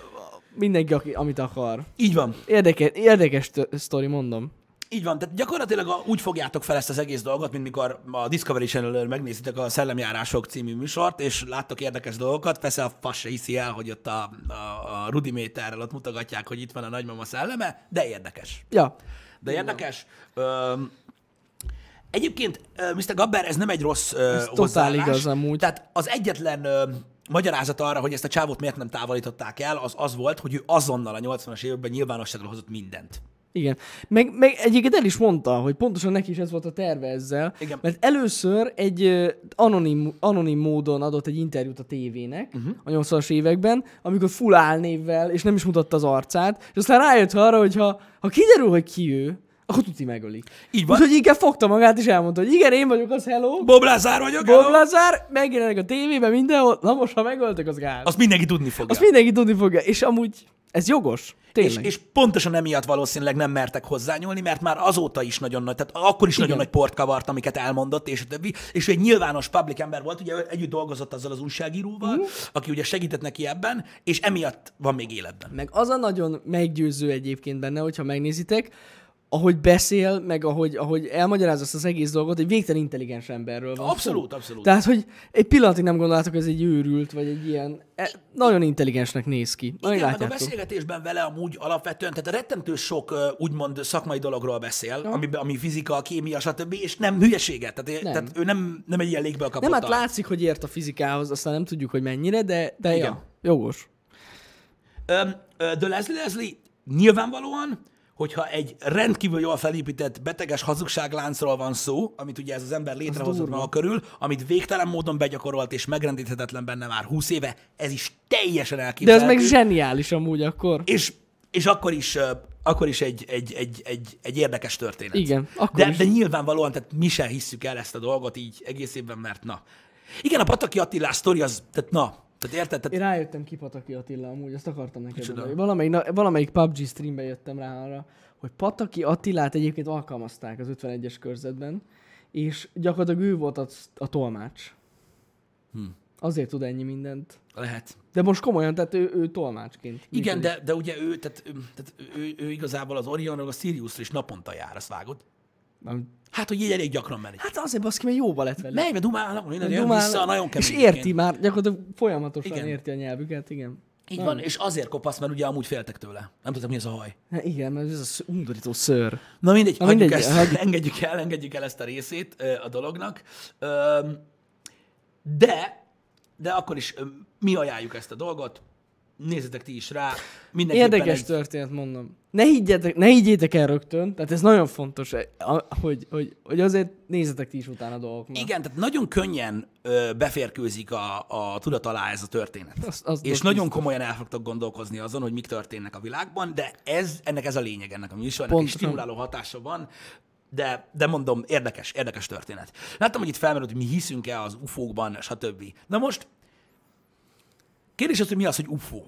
mindenki, aki, amit akar. így van. Érdekes, érdekes sztori, mondom. Így van, tehát gyakorlatilag a- úgy fogjátok fel ezt az egész dolgot, mint mikor a Discovery channel megnézitek a Szellemjárások című műsort, és láttok érdekes dolgokat, persze a fasz se hiszi el, hogy ott a, a, a rudiméterrel ott mutogatják, hogy itt van a nagymama szelleme, de érdekes. Ja. De érdekes. Öm, egyébként, Mr. Gabber, ez nem egy rossz totál hozzáállás. igaz amúgy. Tehát az egyetlen magyarázat arra, hogy ezt a csávót miért nem távolították el, az az volt, hogy ő azonnal a 80-as években nyilvánosságra hozott mindent. Igen. Meg, meg egyébként el is mondta, hogy pontosan neki is ez volt a terve ezzel, Igen. mert először egy anonim, anonim módon adott egy interjút a tévének uh-huh. a 80-as években, amikor full álnévvel, és nem is mutatta az arcát, és aztán rájött arra, hogy ha, ha kiderül, hogy ki ő, akkor tuti megölik. Így van. Úgyhogy inkább fogta magát, és elmondta, hogy igen, én vagyok az Hello, Bob Lazar vagyok, Bob hello? Lazar, megjelenek a tévében mindenhol, na most, ha megöltek, az gáz. Azt mindenki tudni fogja. Azt mindenki tudni fogja, és amúgy ez jogos. és, Tényleg. és pontosan emiatt valószínűleg nem mertek hozzányúlni, mert már azóta is nagyon nagy, tehát akkor is nagyon Igen. nagy port kavart, amiket elmondott, és a többi. És ő egy nyilvános public ember volt, ugye együtt dolgozott azzal az újságíróval, Mhm. aki ugye segített neki ebben, és emiatt van még életben. Meg az a nagyon meggyőző egyébként benne, hogyha megnézitek, ahogy beszél, meg ahogy, ahogy elmagyarázza azt az egész dolgot, egy végtelen intelligens emberről van Abszolút, szó. abszolút. Tehát, hogy egy pillanatig nem gondolátok, hogy ez egy őrült, vagy egy ilyen... e, Nagyon intelligensnek néz ki. Majd Igen, meg a látjátok. beszélgetésben vele amúgy alapvetően, tehát rettentő sok úgymond szakmai dologról beszél, ami, ami fizika, kémia, stb., és nem hülyeséget. Tehát, nem. Tehát ő nem, nem egy ilyen légből kapott Nem, hát látszik, hogy ért a fizikához, aztán nem tudjuk, hogy mennyire, de, de Igen. ja, jogos. Ö, De Leslie Leslie nyilvánvalóan, hogyha egy rendkívül jól felépített beteges hazugságláncról van szó, amit ugye ez az ember létrehozott maga körül, amit végtelen módon begyakorolt és megrendíthetetlen benne már 20 éve, ez is teljesen De ez elképzelhető. meg zseniális amúgy akkor. és, és akkor is, akkor is egy, egy, egy, egy, egy érdekes történet. Igen, akkor de, is. de nyilvánvalóan, tehát mi sem hisszük el ezt a dolgot így egész évben, mert na. Igen, a Pataki Attilás sztori az, tehát na, tehát érted? Tehát, Én rájöttem ki Pataki Attila amúgy, azt akartam neked Micsoda? mondani. Valamelyik, na, valamelyik PUBG streamben jöttem rá arra, hogy Pataki Attilát egyébként alkalmazták az 51-es körzetben, és gyakorlatilag ő volt a, a tolmács. Hm. Azért tud ennyi mindent. lehet. De most komolyan, tehát ő, ő tolmácsként. Igen, működik. de, de ugye ő, tehát, ő, tehát ő, ő, igazából az Orionról, a Siriusra is naponta jár, azt vágod? Nem- Hát, hogy így elég gyakran megy. Hát azért baszki, mert jóba lett vele. Megy, mert dumálnak, minden jön Dumál- vissza, nagyon kemény. És érti egyébként. már, gyakorlatilag folyamatosan Igen. érti a nyelvüket, igen. Így van, és azért kopasz, mert ugye amúgy féltek tőle. Nem tudtam, mi ez a haj. Hát igen, mert ez a sz- undorító szőr. Na mindegy, Na mindegy, ezt, hagyjuk. engedjük el, engedjük el ezt a részét a dolognak. De, de akkor is mi ajánljuk ezt a dolgot. Nézzetek ti is rá. Mindenképpen Érdekes egy- történet, mondom. Ne, higgyetek, ne higgyétek el rögtön, tehát ez nagyon fontos, eh, hogy, hogy, hogy azért nézzetek ti is utána a dolgoknak. Igen, tehát nagyon könnyen ö, beférkőzik a, a tudat alá ez a történet. Az- az és nagyon komolyan el fogtok gondolkozni azon, hogy mik történnek a világban, de ez, ennek ez a lényeg ennek a műsornak, és Pontosan. stimuláló hatása van, de, de mondom, érdekes, érdekes történet. Láttam, hogy itt felmerült, hogy mi hiszünk-e az UFO-kban, stb. Na most, kérdés az, hogy mi az, hogy UFO?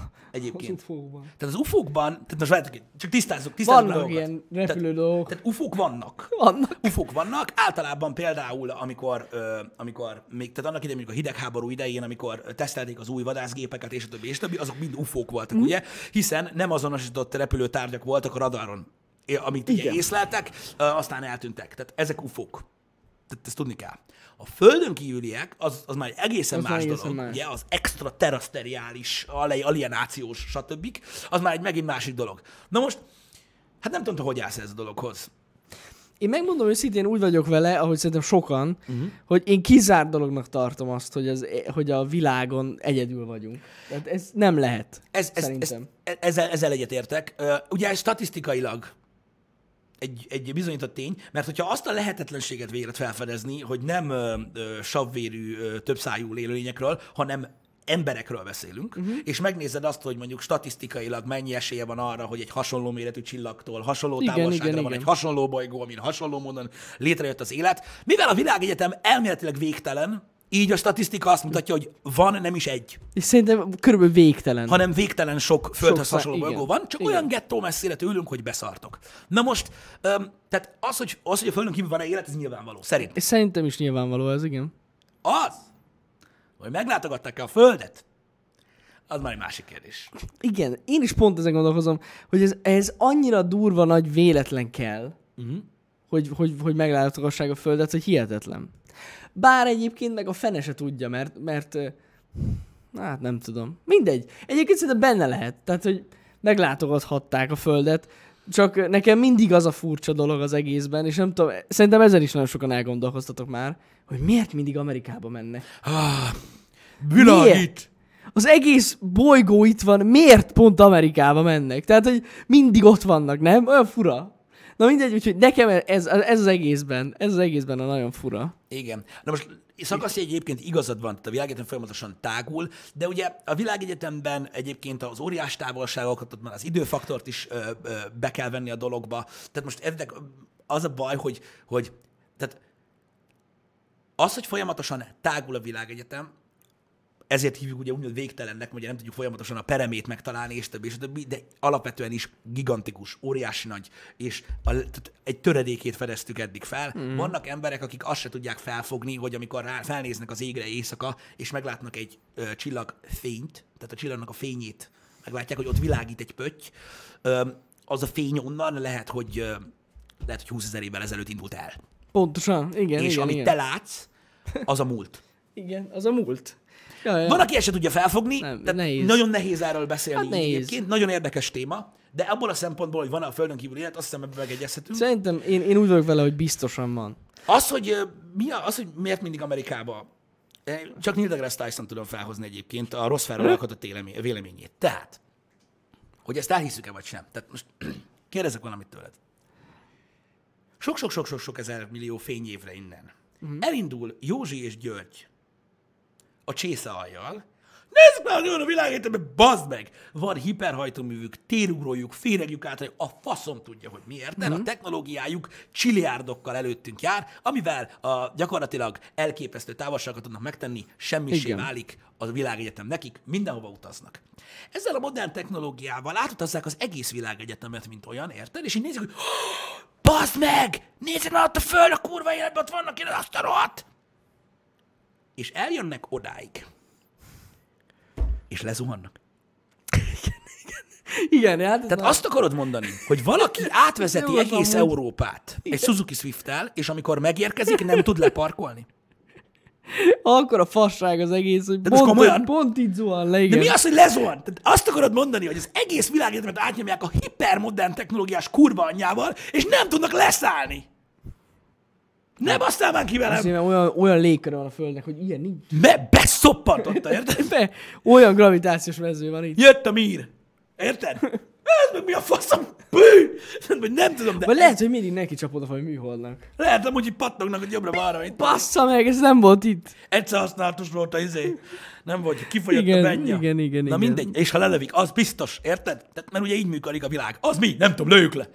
[laughs] Egyébként. Ufókban. Tehát az UFO-kban, tehát most várjátok, csak tisztázzuk, tisztázzuk Vannak dolgokat. ilyen repülő tehát, dolgok. Tehát UFO-k vannak. Vannak. UFO-k vannak, általában például, amikor, ö, amikor még, tehát annak idején, mondjuk a hidegháború idején, amikor tesztelték az új vadászgépeket, és a többi, és a többi, azok mind UFO-k voltak, mm. ugye? Hiszen nem azonosított repülőtárgyak voltak a radaron, amit ugye észleltek, aztán eltűntek. Tehát ezek UFO-k. Tehát ezt tudni kell. A földön kívüliek, az, az már egy egészen Az más egészen dolog. más. Ugye, az extraterrestriális, ali- alienációs, stb. Az már egy megint másik dolog. Na most, hát nem tudom, te hogy állsz ez a dologhoz. Én megmondom őszintén úgy vagyok vele, ahogy szerintem sokan, uh-huh. hogy én kizárt dolognak tartom azt, hogy, az, hogy a világon egyedül vagyunk. Tehát ez nem lehet. Ez, ez, ez, szerintem. ezzel, ezzel egyetértek. Ugye ez statisztikailag egy, egy bizonyított tény, mert hogyha azt a lehetetlenséget végre felfedezni, hogy nem ö, ö, savvérű, ö, többszájú élőlényekről, hanem emberekről beszélünk, uh-huh. és megnézed azt, hogy mondjuk statisztikailag mennyi esélye van arra, hogy egy hasonló méretű csillagtól, hasonló Igen, távolságra igen, van igen. egy hasonló bolygó, amin hasonló módon létrejött az élet. Mivel a világegyetem elméletileg végtelen, így a statisztika azt mutatja, hogy van nem is egy, És szerintem körülbelül végtelen. hanem végtelen sok földhöz Sok hasonló bolygó van, csak Igen. olyan gettó messzire tőlünk, hogy beszartok. Na most, öm, tehát az, hogy, az, hogy a Földön kívül van-e élet, ez nyilvánvaló. Szerint. És szerintem is nyilvánvaló ez, igen. Az, hogy meglátogatták-e a Földet, az már egy másik kérdés. Igen, én is pont ezen gondolkozom, hogy ez, ez annyira durva nagy véletlen kell, Uh-huh. hogy, hogy, hogy meglátogassák a Földet, hogy hihetetlen. Bár egyébként meg a fene se tudja, mert, mert hát nem tudom. Mindegy. Egyébként szerintem benne lehet. Tehát, hogy meglátogathatták a Földet, csak nekem mindig az a furcsa dolog az egészben, és nem tudom, szerintem ezen is nagyon sokan elgondolkoztatok már, hogy miért mindig Amerikába mennek. Ah, világít! Az egész bolygó itt van, miért pont Amerikába mennek? Tehát, hogy mindig ott vannak, nem? Olyan fura. Na mindegy, úgyhogy nekem ez, ez az egészben, ez az egészben a nagyon fura. Igen. Na most szakasz egyébként igazad van, tehát a világegyetem folyamatosan tágul, de ugye a világegyetemben egyébként az óriás távolságokat, ott már az időfaktort is ö, ö, be kell venni a dologba. Tehát most értek, az a baj, hogy, hogy tehát az, hogy folyamatosan tágul a világegyetem, ezért hívjuk ugye úgymond végtelennek, ugye nem tudjuk folyamatosan a peremét megtalálni, és többi, és többi, de alapvetően is gigantikus, óriási nagy, és a, tehát egy töredékét fedeztük eddig fel. Mm. Vannak emberek, akik azt se tudják felfogni, hogy amikor rá, felnéznek az égre éjszaka, és meglátnak egy ö, csillag fényt, tehát a csillagnak a fényét, meglátják, hogy ott világít egy pötty, ö, az a fény onnan lehet, hogy ö, lehet, hogy 20 ezer évvel ezelőtt indult el. Pontosan, igen, és igen, amit igen. te látsz, az a múlt. Igen, az a múlt. Ja, ja. Van, aki ezt se tudja felfogni, Nem, tehát nehéz. nagyon nehéz erről beszélni Hát nehéz. egyébként, nagyon érdekes téma, de abból a szempontból, hogy van a Földön kívül élet, azt hiszem ebben megegyezhetünk. Szerintem én, én úgy vagyok vele, hogy biztosan van. Az, hogy, mi a, az, hogy miért mindig Amerikába, csak Neil deGrasse Tyson tudom felhozni egyébként a rossz felről alkotott élemény- véleményét. Tehát, hogy ezt elhiszük-e vagy sem. Tehát most [clears throat] kérdezek valamit tőled. Sok-sok-sok-sok ezer millió fényévre innen. Uh-huh. Elindul Józsi és György a csésze aljal, Nézzük már, hogy a világegyetemben, bazd meg! Van hiperhajtóművük, térugrójuk, féregjük át, a faszom tudja, hogy miért. Mm-hmm. A technológiájuk csiliárdokkal előttünk jár, amivel a gyakorlatilag elképesztő távolságokat tudnak megtenni, semmisé Igen. válik a világegyetem nekik, mindenhova utaznak. Ezzel a modern technológiával átutazzák az egész világegyetemet, mint olyan, érted? És így nézik, hogy [gasps] bazd meg! Nézzük már ott a föld, a kurva életben, ott vannak ilyen azt a rohadt! És eljönnek odáig és lezuhannak. Igen, hát ez Tehát már- azt akarod mondani, hogy valaki [laughs] átvezeti egész. Európát egy Suzuki Swift-tel, és amikor megérkezik, nem tud leparkolni? [laughs] akkor a fasság az egész, hogy pont, komolyan? pont így zuhan le, De igen. mi az, hogy lezuhan? Tehát azt akarod mondani, hogy az egész világegyetemet átnyomják a hipermodern technológiás kurva anyjával, és nem tudnak leszállni. Nem aztán már ki velem, Azért, mert olyan, olyan légköre van a Földnek, hogy ilyen nincs. mert beszoppantotta, érted? [laughs] Be, olyan gravitációs mező van itt. Jött a mír. Érted? Ez meg mi a faszom? Bű! Vagy nem tudom, de Vagy lehet, hogy mindig neki csapod a faj műholdnak. lehet amúgy, hogy pattognak, hogy jobbra-balra. Bassza meg, ez nem volt itt. Egyszer használatos volt a izé. Nem volt, hogy kifogyott Igen, a bennya. igen, igen, Na igen. mindegy, és ha lelövik, az biztos, érted? Tehát, mert ugye így működik a világ. Az mi? Nem tudom, lőjük le.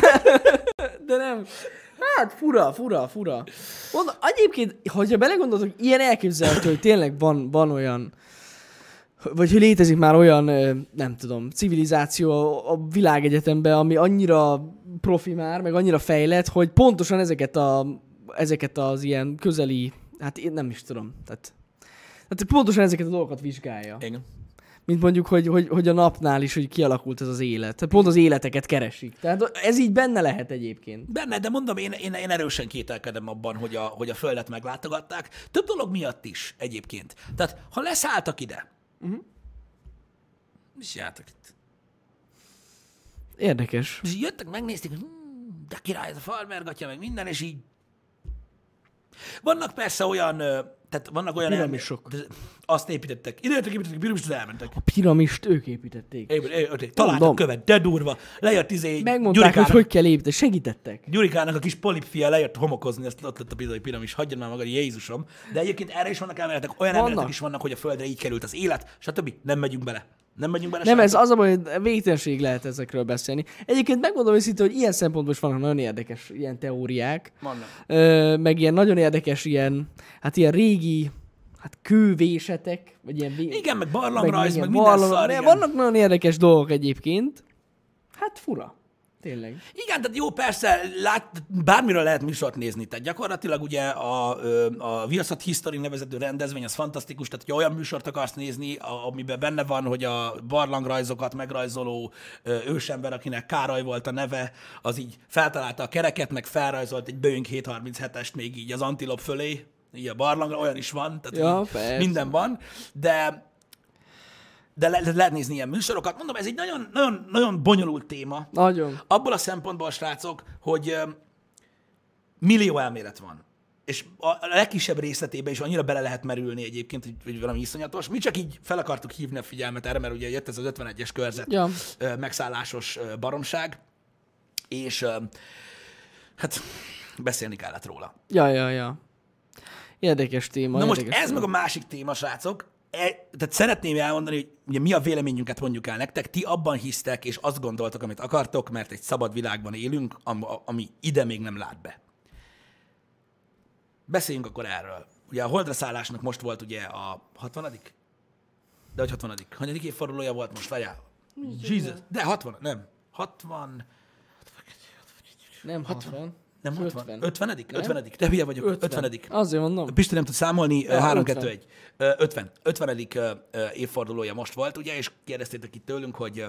[laughs] De nem. Hát fura, fura, fura. Mondom, egyébként, hogyha belegondoltok, ilyen elképzelhető, hogy tényleg van, van olyan, vagy hogy létezik már olyan, nem tudom, civilizáció a világegyetemben, ami annyira profi már, meg annyira fejlett, hogy pontosan ezeket, a, ezeket az ilyen közeli, hát én nem is tudom, tehát, tehát pontosan ezeket a dolgokat vizsgálja. Igen. Mint mondjuk, hogy, hogy, hogy a napnál is, hogy kialakult ez az élet. Tehát pont az életeket keresik. Tehát ez így benne lehet egyébként. Benne, de mondom, én, én, én erősen kételkedem abban, hogy a, hogy a Földet meglátogatták. Több dolog miatt is egyébként. Tehát, ha leszálltak ide, uh-huh. és jártak itt. Érdekes. És jöttek, megnézték, hogy hmm, de király ez a farmergatja, meg minden, és így... Vannak persze olyan, tehát vannak olyan... Piramisok. elmé- de Azt építettek. Ide jöttek, építettek, piramist, elmentek. A piramist ők építették. Épít- építették. Találtak követ, de durva. Lejött izé Megmondták, Gyurikának, hogy hogy kell építeni. Segítettek. Gyurikának a kis polipfia lejött homokozni, ezt ott lett a bizony piramis, hagyjad már magad, Jézusom. De egyébként erre is vannak elméletek, olyan Vannak. elméletek is vannak, hogy a Földre így került az élet, stb. Nem megyünk bele. Nem megyünk bele. Nem, ez az a hogy végtelenség lehet ezekről beszélni. Egyébként megmondom őszintén, hogy ilyen szempontból is vannak nagyon érdekes ilyen teóriák. Vannak. Ö, meg ilyen nagyon érdekes ilyen, hát ilyen régi, hát kővésetek, vagy ilyen vé... Igen, meg barlangrajz, meg, igen, minden barlang- szar, igen. Vannak nagyon érdekes dolgok egyébként. Hát fura. Tényleg. Igen, tehát jó, persze, lát, bármiről lehet műsort nézni. Tehát gyakorlatilag ugye a, a Viaszat History nevezető rendezvény az fantasztikus, tehát hogyha olyan műsort akarsz nézni, amiben benne van, hogy a barlangrajzokat megrajzoló ősember, akinek Károly volt a neve, az így feltalálta a kereket, meg felrajzolt egy Boeing 737-est még így az antilop fölé, így a barlangra, olyan is van, tehát Ja, minden van, de de le, le, lehet nézni ilyen műsorokat. Mondom, ez egy nagyon, nagyon, nagyon bonyolult téma, Nagyon. abból a szempontból, srácok, hogy ö, millió elmélet van. És a a legkisebb részletében is annyira bele lehet merülni egyébként, hogy, hogy valami iszonyatos. Mi csak így fel akartuk hívni a figyelmet erre, mert ugye jött ez az 51-es körzet Ja. ö, megszállásos ö, baromság, és ö, hát beszélni kellett róla. Ja, ja, ja. Érdekes téma. Na most érdekes ez téma. meg a másik téma, srácok. E, tehát szeretném elmondani, hogy ugye mi a véleményünket mondjuk el nektek. Ti abban hisztek, és azt gondoltok, amit akartok, mert egy szabad világban élünk, am- ami ide még nem lát be. Beszéljünk akkor erről. Ugye a holdra szállásnak most volt ugye a 60 De hogy 60 Hanyadik évfordulója volt most, várjál? Jesus. De 60 nem. 60, Nem 60. nem 60. 50. 50. 50. De hülye vagyok. 50. 50. Azért mondom. Pisti nem tud számolni, Ja, 3 50. 2 1 50. 50. ö, ö, évfordulója most volt, ugye, és kérdeztétek itt tőlünk, hogy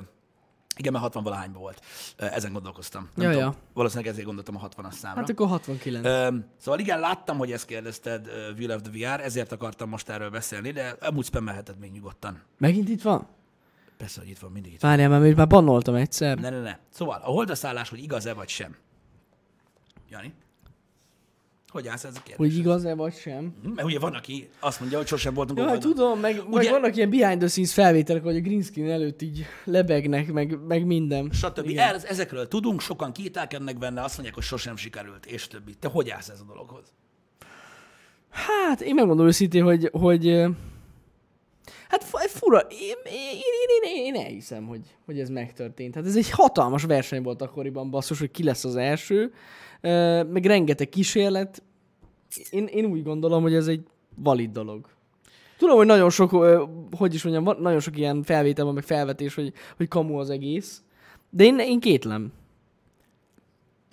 igen, mert 60 valahányban volt. Ezen gondolkoztam. Nem Ja, tudom, ja. Valószínűleg ezért gondoltam a 60-as számra. Hát akkor 69. Ö, szóval igen, láttam, hogy ezt kérdezted, ö, Will of the VR, ezért akartam most erről beszélni, de amúgy spammelheted még nyugodtan. Megint itt van? Persze, hogy itt van, mindig itt van. Várjál, mert már bannoltam egyszer. Ne, ne, ne. Szóval, a holdraszállás, hogy igaz-e vagy sem. Jani? hogy állsz ez a kérdés? Hogy igaz-e vagy sem. Mert ugye van, aki azt mondja, hogy sosem voltunk Ja, hát tudom, meg, meg Ugye- vannak ilyen behind the scenes felvételek, hogy a green screen előtt így lebegnek, meg, meg minden. stb. Igen. Ez, ezekről tudunk, sokan kételkednek benne, azt mondják, hogy sosem sikerült, és többi. Te hogy állsz ez a dologhoz? Hát, én megmondom őszintén, hogy, hogy hát fu- fura, én, én, én, én, én elhiszem, hogy, hogy ez megtörtént. Hát ez egy hatalmas verseny volt akkoriban, basszus, hogy ki lesz az első, meg rengeteg kísérlet. Én, én úgy gondolom, hogy ez egy valid dolog. Tudom, hogy nagyon sok, hogy is mondjam, nagyon sok ilyen felvétel van, meg felvetés, hogy, hogy kamu az egész. De én, én kétlem.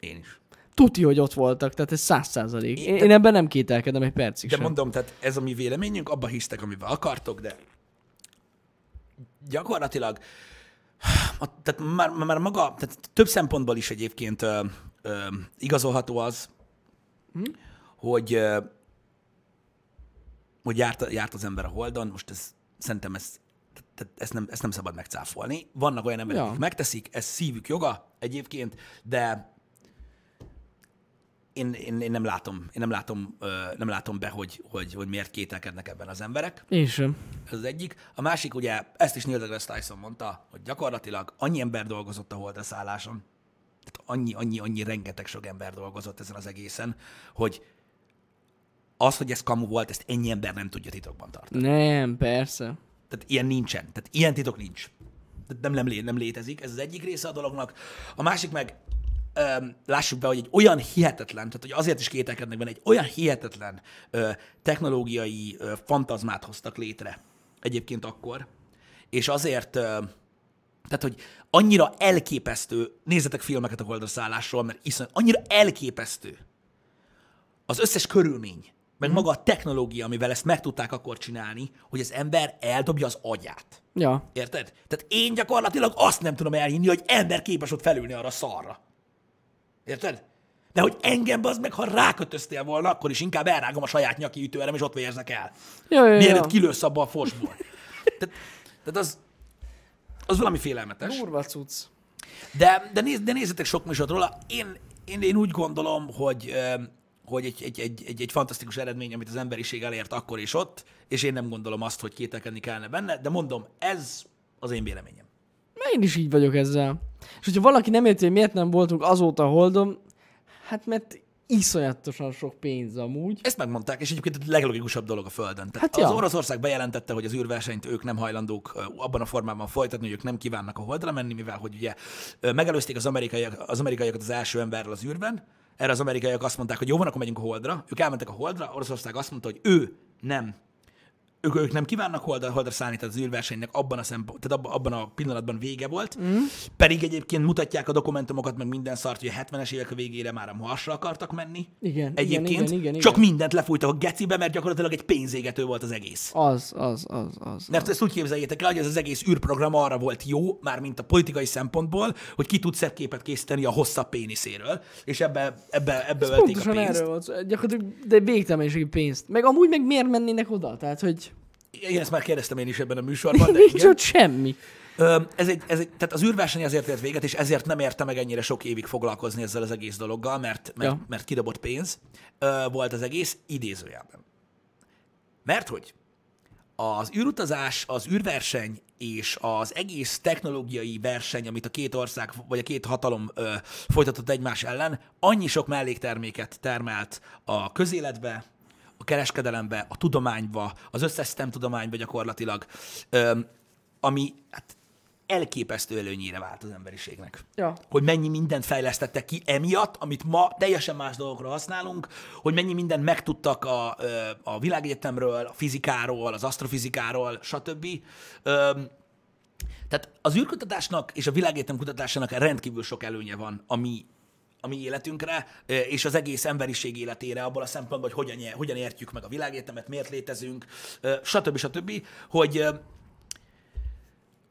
Én is. Tuti, hogy ott voltak, tehát ez száz százalék. Én- Én, ebben nem kételkedem egy percig De sem. mondom, tehát ez a mi véleményünk, abba hisztek, amivel akartok, de gyakorlatilag a, tehát már, már maga, tehát több szempontból is egyébként ö, igazolható az, Hm? hogy, ö, hogy járt, járt az ember a Holdon, most ez, szerintem ez, tehát ezt, nem, ezt nem szabad megcáfolni. Vannak olyan emberek, Ja. akik megteszik, ez szívük joga egyébként, de én, én, én nem látom, én nem látom, nem látom be, hogy, hogy, hogy miért kételkednek ebben az emberek. Én sem. Ez az egyik. A másik ugye, ezt is Neil deGrasse Tyson mondta, hogy gyakorlatilag annyi ember dolgozott a holdra szálláson, tehát annyi, annyi, annyi rengeteg sok ember dolgozott ezen az egészen, hogy az, hogy ez kamu volt, ezt ennyi ember nem tudja titokban tartani. Nem, persze. Tehát ilyen nincsen. Tehát ilyen titok nincs. Tehát nem, nem, lé, nem létezik. Ez az egyik része a dolognak. A másik meg, öm, lássuk be, hogy egy olyan hihetetlen, tehát hogy azért is kételkednek benne, egy olyan hihetetlen ö, technológiai ö, fantazmát hoztak létre egyébként akkor, és azért, ö, tehát hogy annyira elképesztő, nézzetek filmeket a holdra szállásról, mert iszony, annyira elképesztő az összes körülmény, meg maga a technológia, amivel ezt meg tudták akkor csinálni, hogy az ember eldobja az agyát. Ja. Érted? Tehát én gyakorlatilag azt nem tudom elhinni, hogy ember képes ott felülni arra szarra. Érted? De hogy engem az meg, ha rákötöztél volna, akkor is inkább elrágom a saját nyaki ütőerem, és ott vérzek el. Ja, ja, Mielőtt ja. kilősz abba a fosból. [laughs] Tehát, tehát az, az valami félelmetes. Durva cucc. De, de, néz, de nézzetek sok műsort róla. Én, én, én úgy gondolom, hogy, hogy egy, egy, egy, egy, egy fantasztikus eredmény, amit az emberiség elért akkor és ott, és én nem gondolom azt, hogy kételkedni kellene benne, de mondom, ez az én véleményem. Én is így vagyok ezzel. És hogyha valaki nem érti, hogy miért nem voltunk azóta Holdon, hát mert iszonyatosan sok pénz amúgy. Ezt megmondták, és egyébként a leglogikusabb dolog a Földön. Tehát Hát az ja. Oroszország bejelentette, hogy az űrversenyt ők nem hajlandók abban a formában folytatni, hogy ők nem kívánnak a Holdra menni, mivel hogy ugye megelőzték az, amerikaiak, az amerikaiakat az első emberrel az űrben. Erre az amerikaiak azt mondták, hogy jó van, akkor megyünk a Holdra. Ők elmentek a Holdra, Oroszország azt mondta, hogy ő nem ők, ők nem kívánnak holdra, holdra szállni, tehát az űrversenynek abban a, szempont, tehát abban, a pillanatban vége volt. Mm. Pedig egyébként mutatják a dokumentumokat, meg minden szart, hogy a 70-es évek végére már a Marsra akartak menni. Igen, Egyébként igen, igen, igen, csak igen. mindent lefújtak a gecibe, mert gyakorlatilag egy pénzégető volt az egész. Az, az, az, az. Mert ezt úgy képzeljétek el, hogy ez az egész űrprogram arra volt jó, már mint a politikai szempontból, hogy ki tud szebb képet készíteni a hosszabb péniszéről, és ebbe, ebbe, ebbe ölték a Pontosan pénzt. erről volt. Gyakorlatilag, de végtelen mennyiségű pénzt. Meg amúgy meg miért mennének oda? Tehát, hogy Én ezt már kérdeztem én is ebben a műsorban, de [laughs] nincs igen. ott semmi. Ez egy, ez egy, tehát az űrverseny azért ért véget, és ezért nem érte meg ennyire sok évig foglalkozni ezzel az egész dologgal, mert, mert, Ja. mert kidobott pénz volt az egész idézőjelben. Mert hogy az űrutazás, az űrverseny és az egész technológiai verseny, amit a két ország, vagy a két hatalom ö, folytatott egymás ellen, annyi sok mellékterméket termelt a közéletbe, a kereskedelembe, a tudományba, az összes STEM tudományba gyakorlatilag, ami hát elképesztő előnyére vált az emberiségnek Ja. hogy mennyi mindent fejlesztettek ki emiatt, amit ma teljesen más dolgokra használunk, hogy mennyi mindent megtudtak a, a világegyetemről, a fizikáról, az asztrofizikáról, stb. Tehát az űrkutatásnak és a világegyetem kutatásának rendkívül sok előnye van a mi, a mi életünkre, és az egész emberiség életére, abból a szempontból, hogy hogyan, hogyan értjük meg a világegyetemet, miért létezünk, stb. stb. Hogy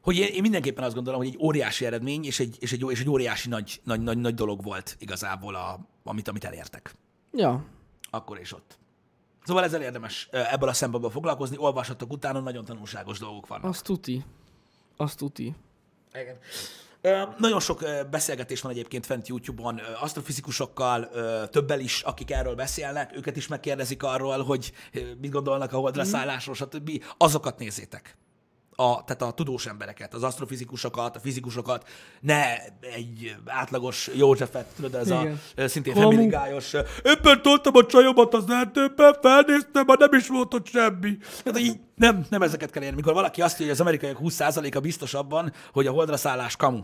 hogy én, én mindenképpen azt gondolom, hogy egy óriási eredmény, és egy, és egy, és egy óriási nagy, nagy, nagy, nagy dolog volt igazából, a, amit, amit elértek. Ja. Akkor és ott. Szóval ezzel érdemes ebből a szempontból foglalkozni, olvashatok utána, nagyon tanulságos dolgok vannak. Azt tuti. Azt tuti. Igen. Nagyon sok beszélgetés van egyébként fent YouTube-on asztrofizikusokkal, többel is, akik erről beszélnek, őket is megkérdezik arról, hogy mit gondolnak a holdra szállásról, stb. Azokat nézzétek. A, tehát a tudós embereket, az asztrofizikusokat, a fizikusokat, ne egy átlagos Józsefet, tudod, ez Igen. a szintén ö, éppen toltam a csajomat az erdőben, felnéztem, már nem is volt ott semmi. Tehát így nem, nem ezeket kell érni. Mikor valaki azt mondja, hogy az amerikaiak 20%-a biztos abban, hogy a holdra szállás kamu.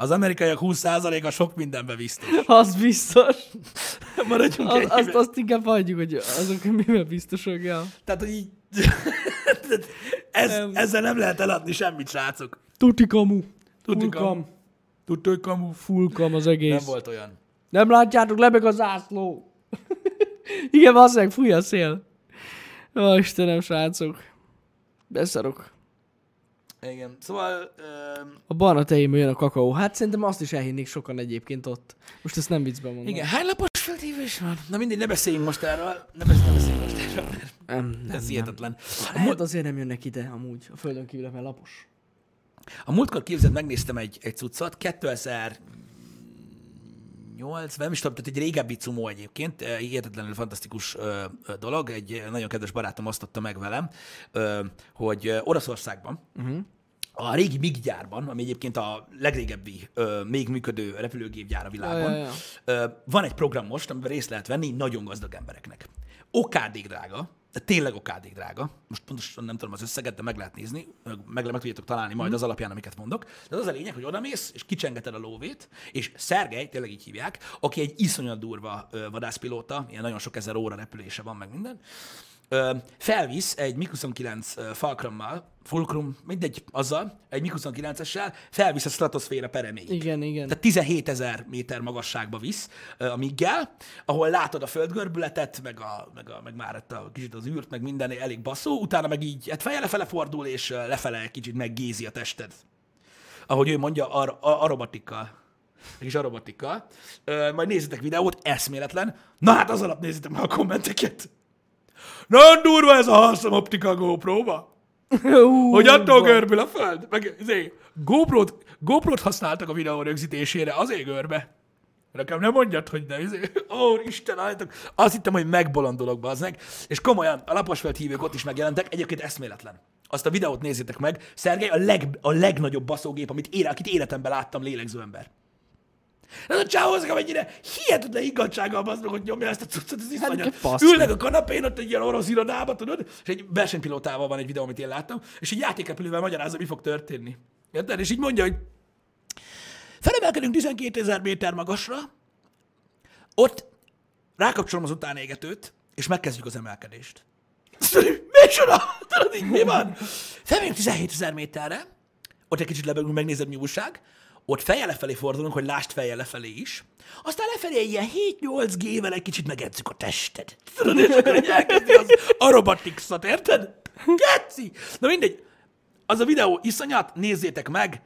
Az amerikaiak 20%-a sok mindenbe biztos. Az biztos. Maradjunk Az, azt, azt inkább hagyjuk, hogy azok mivel biztosak. Ja. Tehát, hogy így... Ez, Nem. ezzel nem lehet eladni semmit, srácok. Tuti kamu. Tuti kamu. kam. Hogy kamu. Full kam az egész. Nem volt olyan. Nem látjátok, lebeg a zászló. [laughs] Igen, valószínűleg fúj a szél. Ó, Istenem, srácok. Beszarok. Igen. Szóval... Um, A barna tejémben jön a kakaó. Hát szerintem azt is elhinnék sokan egyébként ott. Most ezt nem viccben mondom. igen, hány lapos feltívés van? Na mindegy, ne beszéljünk most erről. Ne besz- ne beszéljünk most erről, mert Nem, nem, ez nem. hihetetlen. Hát múlt, azért nem jönnek ide amúgy a földön kívül, mert lapos. a múltkor képzeld, megnéztem egy, egy cuccot, 2000 8, nem is tudom, tehát egy régebbi cumó egyébként, eh, hihetetlenül fantasztikus ö, ö, dolog, egy eh, nagyon kedves barátom osztotta meg velem, ö, hogy ö, Oroszországban, uh-huh. a régi MIG gyárban, ami egyébként a legrégebbi még működő repülőgépgyár a világon, Ja, ja, ja. Van egy program most, amiben részt lehet venni nagyon gazdag embereknek. Okádék drága, de tényleg okádék drága. Most pontosan nem tudom az összeget, de meg lehet nézni, meg, meg, tudjátok találni majd az alapján, amiket mondok. De az a lényeg, hogy odamész, és kicsengeted a lóvét, és Szergej, tényleg így hívják, aki egy iszonyat durva vadászpilóta, ilyen nagyon sok ezer óra repülése van, meg minden, ö, felvisz egy MiG-29 ö, Fulcrummal, Fulcrum, mindegy, azzal, egy MiG-29-essel, felvisz a stratoszféra pereméig. Igen, igen. Tehát 17 ezer méter magasságba visz a miggel, ahol látod a földgörbületet, meg, a, meg, a, meg már itt a, kicsit az űrt, meg minden elég baszó, utána meg így hát feje lefele fordul, és lefele kicsit meggézi a tested. Ahogy ő mondja, ar- a- aromatikkal. Egy kis aromatikkal. Ö, majd nézzétek videót, eszméletlen. Na hát az alatt nézzétek meg a kommenteket. Nagyon durva ez a halszom optika GoPro-ba. Ú, Hogy attól görbül a föld. Meg izé, GoPro-t, GoPro-t használtak a videó rögzítésére, azért görbe. Nekem nem mondjad, hogy ne. Izé. Ó, Isten, állítok. Azt hittem, hogy megbolondolok, bazdmeg. És komolyan, a laposfeld hívők ott is megjelentek, egyébként eszméletlen. Azt a videót nézzétek meg. Szergej a, leg, a legnagyobb baszógép, amit ére, akit életemben láttam lélegző ember. Ez a csávó az mennyire hihetetlen igazsággal bazd hogy nyomja ezt a cuccot, ez iszonyat. Hát. Ülnek a kanapén ott egy ilyen orosz irodába, tudod, és egy versenypilótával van egy videó, amit én láttam, és egy játékrepülővel magyarázza, mi fog történni. Érted? És így mondja, hogy felemelkedünk 12 ezer méter magasra, ott rákapcsolom az utánégetőt, és megkezdjük az emelkedést. Micsoda? Tudod, így mi van? Felmegyünk 17 ezer méterre, ott egy kicsit lebegünk, megnézed, mi újság, ott feje lefelé fordulunk, hogy lásd feje lefelé is, aztán lefelé ilyen 7-8 G-vel egy kicsit megedzük a tested. Tudod, és akkor elkezdi az aerobatics-ot, érted? Geci! Na mindegy, az a videó iszonyat, nézzétek meg,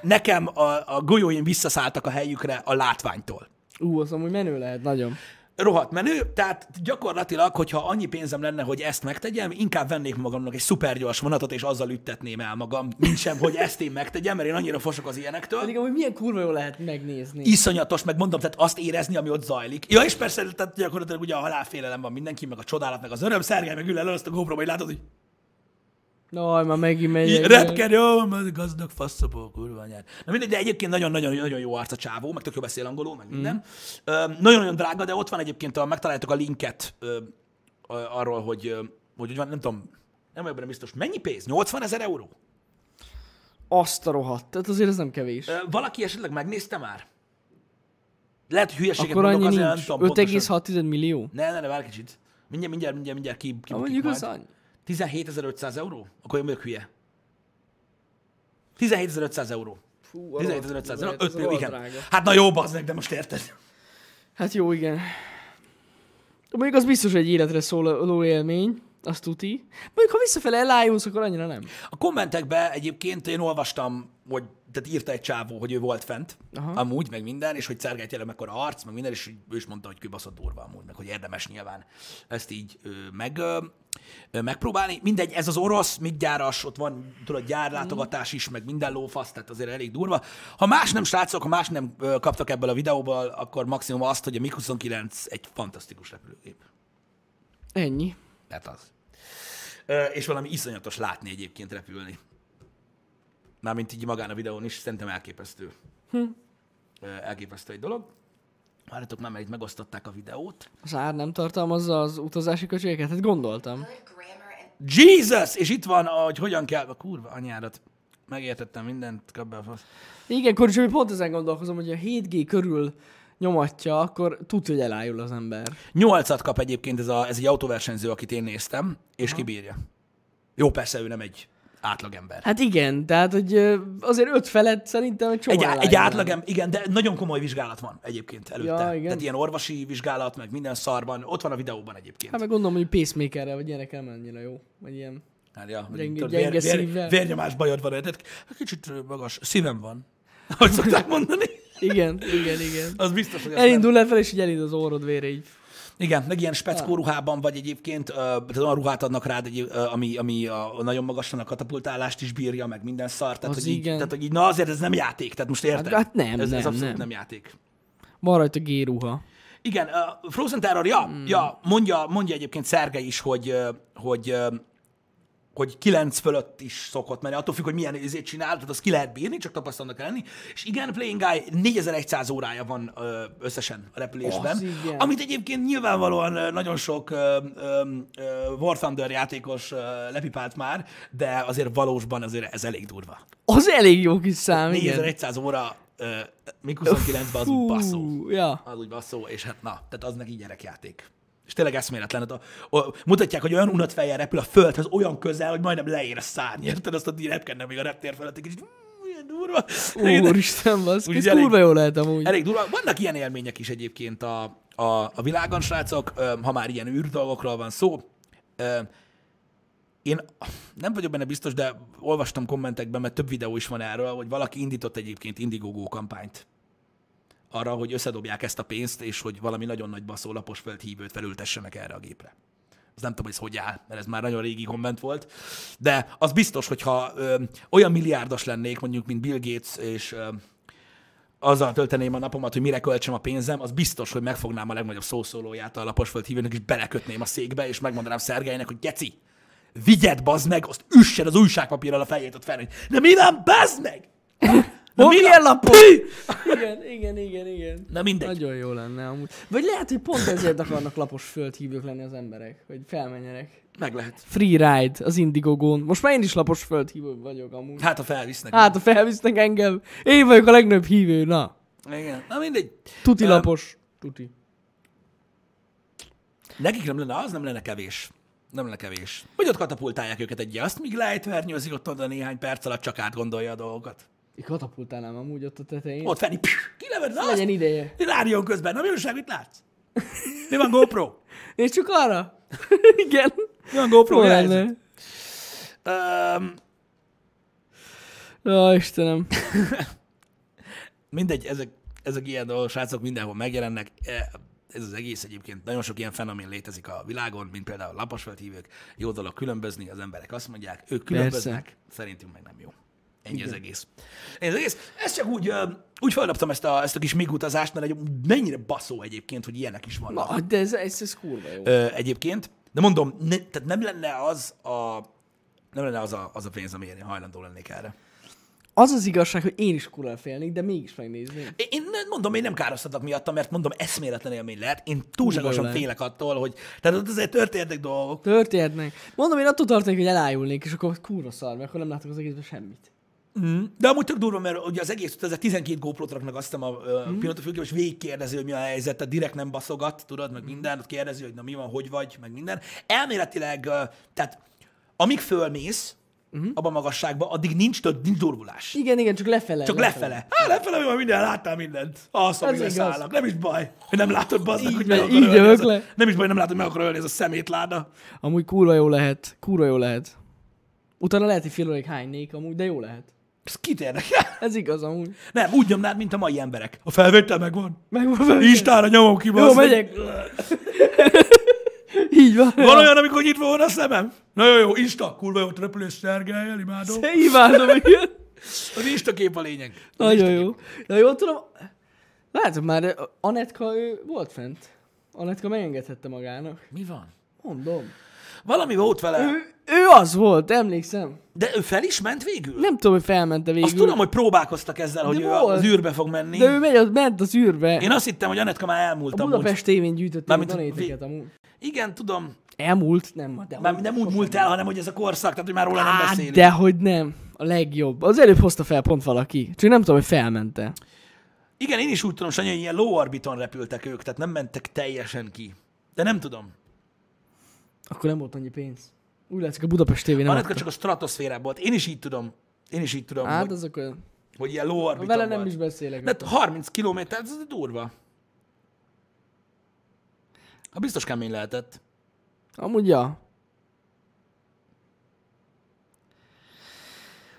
nekem a, a golyóim visszaszálltak a helyükre a látványtól. Ú, az amúgy menő lehet, nagyon. Rohadt menő, tehát gyakorlatilag, hogyha annyi pénzem lenne, hogy ezt megtegyem, inkább vennék magamnak egy szupergyors vonatot, és azzal üttetném el magam, mint sem, hogy ezt én megtegyem, mert én annyira fosok az ilyenektől. Pedig amúgy milyen kurva jó lehet megnézni. Iszonyatos, meg mondom, tehát azt érezni, ami ott zajlik. Ja, és persze, tehát gyakorlatilag ugye a halálfélelem van mindenki, meg a csodálat, meg az öröm, Szergej meg ül elő azt a GoPro, hogy látod, hogy Jaj, már megint megy. így repked, jó, mert gazdag faszapó, kurva anyád. Na mindegy, de egyébként nagyon-nagyon nagyon jó arc a csávó, meg tök jó beszél angolul, meg minden. Mm. Nagyon-nagyon drága, de ott van egyébként, a, megtaláljátok a linket ö, ö, arról, hogy, ö, hogy, hogy van, nem tudom, nem vagyok benne biztos, mennyi pénz? 80 ezer euró? Azt a rohadt. Tehát azért ez nem kevés. Ö, Valaki esetleg megnézte már? Lehet, hogy hülyeséget Akkor mondok, azért nem nincs. tudom pontosan. 5,6 millió. Ne, ne, ne, várj kicsit. Mindjárt, mindjárt, mindjárt, mindjárt ki, ki Ha mondjuk majd. az annyi. 17.500 euró? Akkor én vagyok hülye. 17.500 euró. Fú, a 17.500 rohadt euró, kurva, 5 ez millió, igen. drága. Hát na jó, bazd meg, de most érted. Hát jó, igen. Mondjuk az biztos, egy életre szóló élmény, azt tuti. Mondjuk, ha visszafele elájulsz, akkor annyira nem. A kommentekben egyébként én olvastam, hogy tehát írta egy csávó, hogy ő volt fent, Aha. Amúgy, meg minden, és hogy Szergej tényleg mekkora arc, meg minden, és ő is mondta, hogy kibaszott durva amúgy, meg hogy érdemes nyilván ezt így ö, meg, ö, megpróbálni. Mindegy, ez az orosz, mit gyáras, ott van, tudod, gyárlátogatás is, meg minden lófasz, tehát azért elég durva. Ha más nem, srácok, ha más nem kaptak ebből a videóból, akkor maximum azt, hogy a MiG-29 egy fantasztikus repülőgép. Ennyi. Mert az. Ö, és valami iszonyatos látni egyébként repülni. Mármint így magán a videón is, szerintem elképesztő. Hm. Elképesztő egy dolog. Várjatok már, mert itt megosztották a videót. Az ár nem tartalmazza az utazási költségeket? Hát gondoltam. Jesus! És itt van, hogy hogyan kell... A kurva anyárat. Megértettem mindent, kap be a fasz. Igen, Kori, csak pont ezen gondolkozom, hogy a 7G körül nyomatja, akkor tudja, hogy elájul az ember. Nyolcat kap egyébként ez, a, ez egy autóversenyző, akit én néztem, és kibírja. Jó, persze ő nem egy átlagember. Hát igen, tehát hogy azért öt felett szerintem egy csomó Egy, egy átlagem, igen, de nagyon komoly vizsgálat van egyébként előtte. Ja, igen. Tehát ilyen orvosi vizsgálat, meg minden szarban. Ott van a videóban egyébként. Hát meg gondolom, hogy pacemakerrel vagy ilyenekkel nem annyira jó. Vagy ilyen. Hát, ja, Gyenge- tudod, gyenge vér, vér, vérnyomás bajod van, tehát kicsit magas. Szívem van. [laughs] Hogy szokták mondani? Igen, igen, igen. Az biztos, hogy. Elindul lefelé, és így elindul az orrod vére így. Igen, meg ilyen speckó ruhában vagy egyébként, tehát olyan ruhát adnak rád, egy, ami, ami a, nagyon magasan a katapultálást is bírja, meg minden szar. Tehát, Az hogy így, igen. tehát, hogy így, na azért ez nem játék, tehát most érted? Hát- hát nem, ez, ez nem, abszolút nem. nem játék. Van rajta G-ruha. Igen, uh, Frozen Terror, ja, Hmm. ja mondja, mondja egyébként Szerge is, hogy, hogy, hogy 9 fölött is szokott menni, attól függ, hogy milyen izét csinál, tehát azt ki lehet bírni, csak tapasztalnak kell lenni. És igen, Playing Guy 4100 órája van ö, összesen a repülésben, Az igen. amit egyébként nyilvánvalóan nagyon sok ö, War Thunder játékos ö, lepipált már, de azért valósban azért ez elég durva. Az elég jó kis szám, igen. 4100 óra ö, MiG-29-ben az úgy basszó ja. az úgy basszó, és hát na, tehát az neki gyerekjáték. És tényleg eszméletlen. Hát a, a, mutatják, hogy olyan unat fejjel repül a földhez, olyan közel, hogy majdnem leér a szárny, érted? Azt a repkedne még a reptér felett, egy kicsit, "Ú, ilyen durva. Úristen, Úgy ez kurva jó lehet amúgy. Elég durva. Vannak ilyen élmények is egyébként a, a, a világon, srácok, ha már ilyen űrdolgokról van szó. Én nem vagyok benne biztos, de olvastam kommentekben, mert több videó is van erről, hogy valaki indított egyébként Indiegogo kampányt arra, hogy összedobják ezt a pénzt, és hogy valami nagyon nagy baszó laposföld hívőt felültessenek erre a gépre. Az nem tudom, hogy ez hogy áll, mert ez már nagyon régi komment volt. De az biztos, hogyha ö, olyan milliárdos lennék, mondjuk, mint Bill Gates, és ö, azzal tölteném a napomat, hogy mire költsem a pénzem, az biztos, hogy megfognám a legnagyobb szószólóját a laposföld hívőnek, és belekötném a székbe, és megmondanám Szergelynek, hogy geci, vigyed, bazd meg, azt üssed az újságpapírral a fejét ott fel, hogy de mi van, bazd meg? Na milyen? Pü! Igen, igen, igen, igen. Na mindegy. Nagyon jó lenne amúgy. Vagy lehet, hogy pont ezért akarnak lapos földhívők lenni az emberek, hogy felmenjenek. Meg lehet. Free ride az Indiegogon. Most már én is lapos földhívő vagyok amúgy. Hát, ha felvisznek. Hát, ha felvisznek engem, én vagyok a legnagyobb hívő, na. Igen. Na mindegy. Tuti Öm, lapos. Tuti. Nekik nem lenne, az nem lenne kevés. Nem lenne kevés. Vagy ott katapultálják őket egy azt, míg lejtvernyőzik ott oda néhány perc alatt csak átgondolja a dolgokat. Katapultálnám amúgy ott a tetején. Ott Feni, kileved, na Legyen azt, ideje. rádión közben, na mi újság, mit látsz? Mi van GoPro? És csak arra? [laughs] Igen. Mi van GoPro? A? Öm, Ó, Istenem. [laughs] mindegy, ezek, ezek ilyen dolgok, srácok, mindenhol megjelennek. E, Ez az egész egyébként, nagyon sok ilyen fenomén létezik a világon, mint például laposföldhívők. Jó dolog különbözni, az emberek azt mondják, ők különböznek, szerintünk meg nem jó. Ennyi az egész. Ennyi az egész. Ezt csak úgy, úgy felnaptam ezt a, ezt a kis mig utazást, mert egy, mennyire baszó egyébként, hogy ilyenek is vannak. Na, de ez, ez, ez kurva jó. Ö, egyébként. De mondom, ne, tehát nem lenne az a, nem lenne az a, az a pénz, amire én hajlandó lennék erre. Az az igazság, hogy én is kurva félnék, de mégis megnézném. Én, mondom, én nem károztatok miatta, mert mondom, eszméletlen élmény lehet. Én túlságosan félek attól, hogy tehát azért történnek dolgok. Történhetnek. Mondom, én attól tartanék, hogy elájulnék, és akkor kurva szar, mert akkor nem látok az egészben semmit. Mm. De amúgy tök durva, mert ugye az egész, ez a 12 GoPro-t raknak azt a mm. pillanatfülkében, és végigkérdezi, hogy mi a helyzet, tehát direkt nem baszogat, tudod, meg minden, ott kérdezi, hogy na mi van, hogy vagy, meg minden. Elméletileg, tehát amíg fölmész, uh-huh. abban a magasságban, addig nincs, több, nincs durvulás. Igen, igen, csak lefele. Csak lefele. Lefele, mi van, minden, láttál mindent. Alszom, igaz. szállnak. Nem is baj, hogy nem látod bazdnak, Így hogy meg akar ölni ez a. Nem is baj, nem látod, hogy meg akar ölni ez a szemétláda. Amúgy kurva jó lehet. Kurva jó lehet. Utána lehet, hogy fél óráig hánynék amúgy, de jó lehet. Ez kit érdekel? Ez igaz amúgy. Nem, úgy nyomnád, mint a mai emberek. A felvétel megvan. Meg Instára nyomom ki, Jó, megyek. [laughs] Így van. Van olyan, amikor nyitva van a szemem? Na jó, jó, Insta, kurva jó, repülés szergelyel, imádom. Imádom, igen. Az Insta kép a lényeg. Az Nagyon jó. Na jól tudom, látom már, Anetka ő volt fent. Anetka megengedhette magának. Mi van? Mondom. Valami volt vele, Ő, ő az volt, emlékszem. de ő fel is ment végül? Nem tudom, hogy felmente végül. Azt tudom, hogy próbálkoztak ezzel, hogy ő volt. az űrbe fog menni. De ő megy, az ment az űrbe. Én azt hittem, hogy Anetka már elmúlt a amúgy. Budapest tévén gyűjtötték a Mármint donéteket vi- amúgy. Igen, tudom. Elmúlt? Nem, de Már nem úgy múlt el, hanem hogy ez a korszak, tehát hogy már róla nem Á, beszélünk. de hogy nem. A legjobb. Az előbb hozta fel pont valaki. Csak nem tudom, hogy felmente. Igen, én is úgy tudom, Sanyi, hogy ilyen low orbiton repültek ők, tehát nem mentek teljesen ki. De nem tudom. Akkor nem volt annyi pénz. Úgy látszik, a Budapest tévé nem adta. csak a stratoszférában volt. Én is így tudom. Én is így tudom, Hát hogy, azok olyan... hogy ilyen low orbiton Vele volt. nem is beszélek. De 30 km, ez durva. Ha biztos kemény lehetett. Amúgy ja.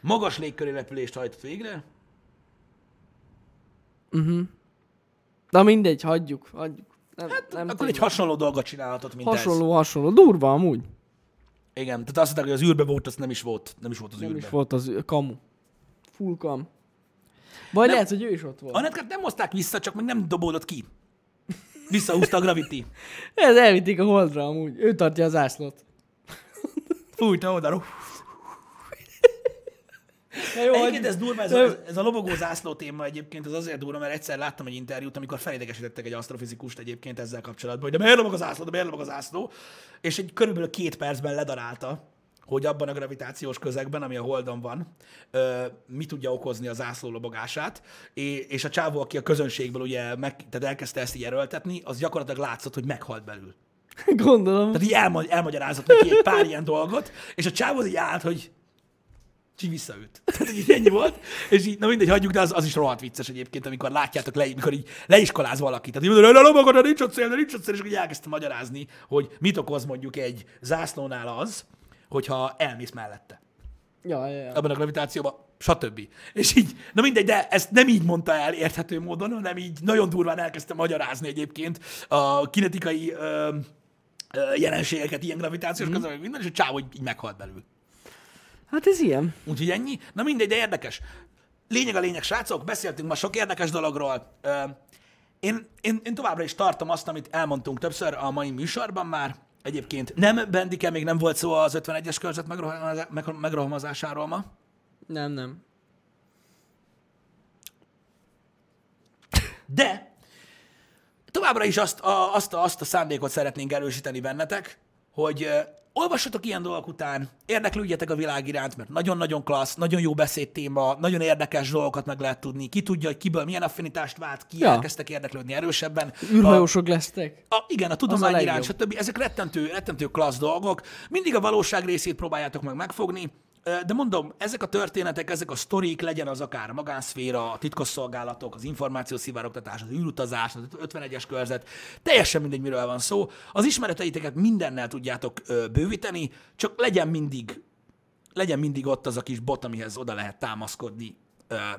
Magas légkörű repülést hajtott végre. De mindegy, hagyjuk, hagyjuk. Nem, hát, nem Akkor egy tudom. hasonló dolgot csinálhatott, mint ez. hasonló, hasonló. Durva amúgy. Igen, tehát azt mondták, hogy az űrbe volt, az nem is volt. Nem is volt az Nem űrbe. is volt az kamu. Full kam. Vagy Nem. lehet, hogy ő is ott volt. Anetkát nem hozták vissza, csak még nem dobódott ki. Visszahúzta a Gravity. [laughs] Ez elvitték a holdra amúgy. Ő tartja az ászlót. Fújta oda. Na jó, Egyébként ez durva, ez a, ez a lobogó zászló téma egyébként, az azért durva, mert egyszer láttam egy interjút, amikor felidegesítettek egy asztrofizikust egyébként ezzel kapcsolatban, hogy de miért lobog az ászló, de miért lobog az ászló, és egy körülbelül két percben ledarálta, hogy abban a gravitációs közegben, ami a Holdon van, ö, mi tudja okozni az zászló lobogását, és, a csávó, aki a közönségből ugye meg, tehát elkezdte ezt így erőltetni, az gyakorlatilag látszott, hogy meghalt belül. Gondolom. Tehát így elmagy, elmagyarázott neki egy pár ilyen dolgot, és a csávó így állt, hogy és így visszaült. [laughs] Tehát így ennyi volt, és így, na mindegy, hagyjuk, de az, az is rohadt vicces egyébként, amikor látjátok, le, amikor így leiskoláz valakit. Tehát így mondja, hogy de nincs ott de nincs ott szél, és így elkezdte magyarázni, hogy mit okoz mondjuk egy zászlónál az, hogyha elmész mellette Ja, ja, ja. abban a gravitációban, stb. És így, na mindegy, de ezt nem így mondta el érthető módon, hanem így nagyon durván elkezdte magyarázni egyébként a kinetikai ö, ö, jelenségeket, ilyen gravitációs mm. közben, minden, és a csávó így, így meghalt belül. Hát ez ilyen. Úgyhogy ennyi. Na mindegy, de érdekes. Lényeg a lényeg, srácok, beszéltünk ma sok érdekes dologról. Én, én, én továbbra is tartom azt, amit elmondtunk többször a mai műsorban már. Egyébként nem, Bendike, még nem volt szó az 51-es körzet megrohamozá- meg- megrohamozásáról ma. Nem, nem. De továbbra is azt a, azt, a, azt a szándékot szeretnénk erősíteni bennetek, hogy olvassatok ilyen dolgok után, érdeklődjetek a világ iránt, mert nagyon-nagyon klassz, nagyon jó beszédtéma, nagyon érdekes dolgokat meg lehet tudni. Ki tudja, hogy kiből milyen affinitást vált, ki Ja. elkezdtek érdeklődni erősebben. A, űrhajósok lesztek. a, igen, a tudomány legjobb. iránt, stb. Ezek rettentő, rettentő klassz dolgok. Mindig a valóság részét próbáljátok meg megfogni, de mondom, ezek a történetek, ezek a sztorik, legyen az akár a magánszféra, a titkosszolgálatok, az információszivárogtatás, az űrutazás, az 51-es körzet, teljesen mindegy, miről van szó. Az ismereteiteket mindennel tudjátok bővíteni, csak legyen mindig legyen mindig ott az a kis bot, amihez oda lehet támaszkodni,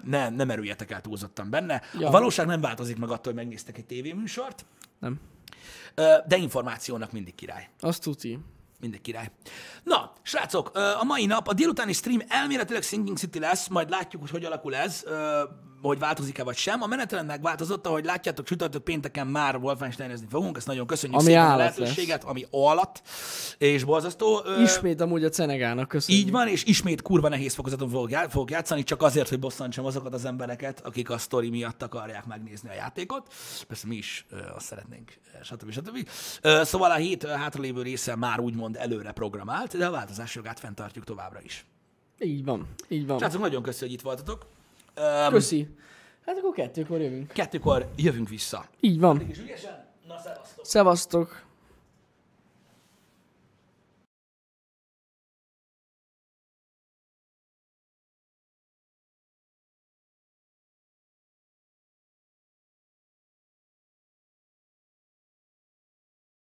ne, ne merüljetek el túlzottan benne. Ja. A valóság nem változik meg attól, hogy megnéztek egy tévéműsort, Nem. De információnak mindig király. Azt tuti. Mindig király. Na, srácok, a mai nap, a délutáni stream elméletileg Sinking City lesz, majd látjuk, hogy hogy alakul ez, hogy változik-e vagy sem. A menetrend megváltozott, ahogy látjátok, csütörtök pénteken már Wolfensteinezni fogunk, ezt nagyon köszönjük Ami szépen a lehetőséget, ami alatt, és borzasztó. Ismét amúgy a Cenegának köszönjük. így van, és ismét kurva nehéz fokozaton fogok, já- fogok játszani, csak azért, hogy bosszantsam azokat az embereket, akik a sztori miatt akarják megnézni a játékot. Persze mi is ö, azt szeretnénk, stb. stb. Ö, szóval a hét hátralévő része már úgymond előre programált, de a változás jogát fenntartjuk továbbra is. Így van. Így van. Srácok, nagyon köszi, hogy itt voltatok. Öm, Köszi. Hát akkor kettőkor jövünk. kettőkor jövünk vissza. Így van. És ügyesen? Na, szevasztok! Szevasztok.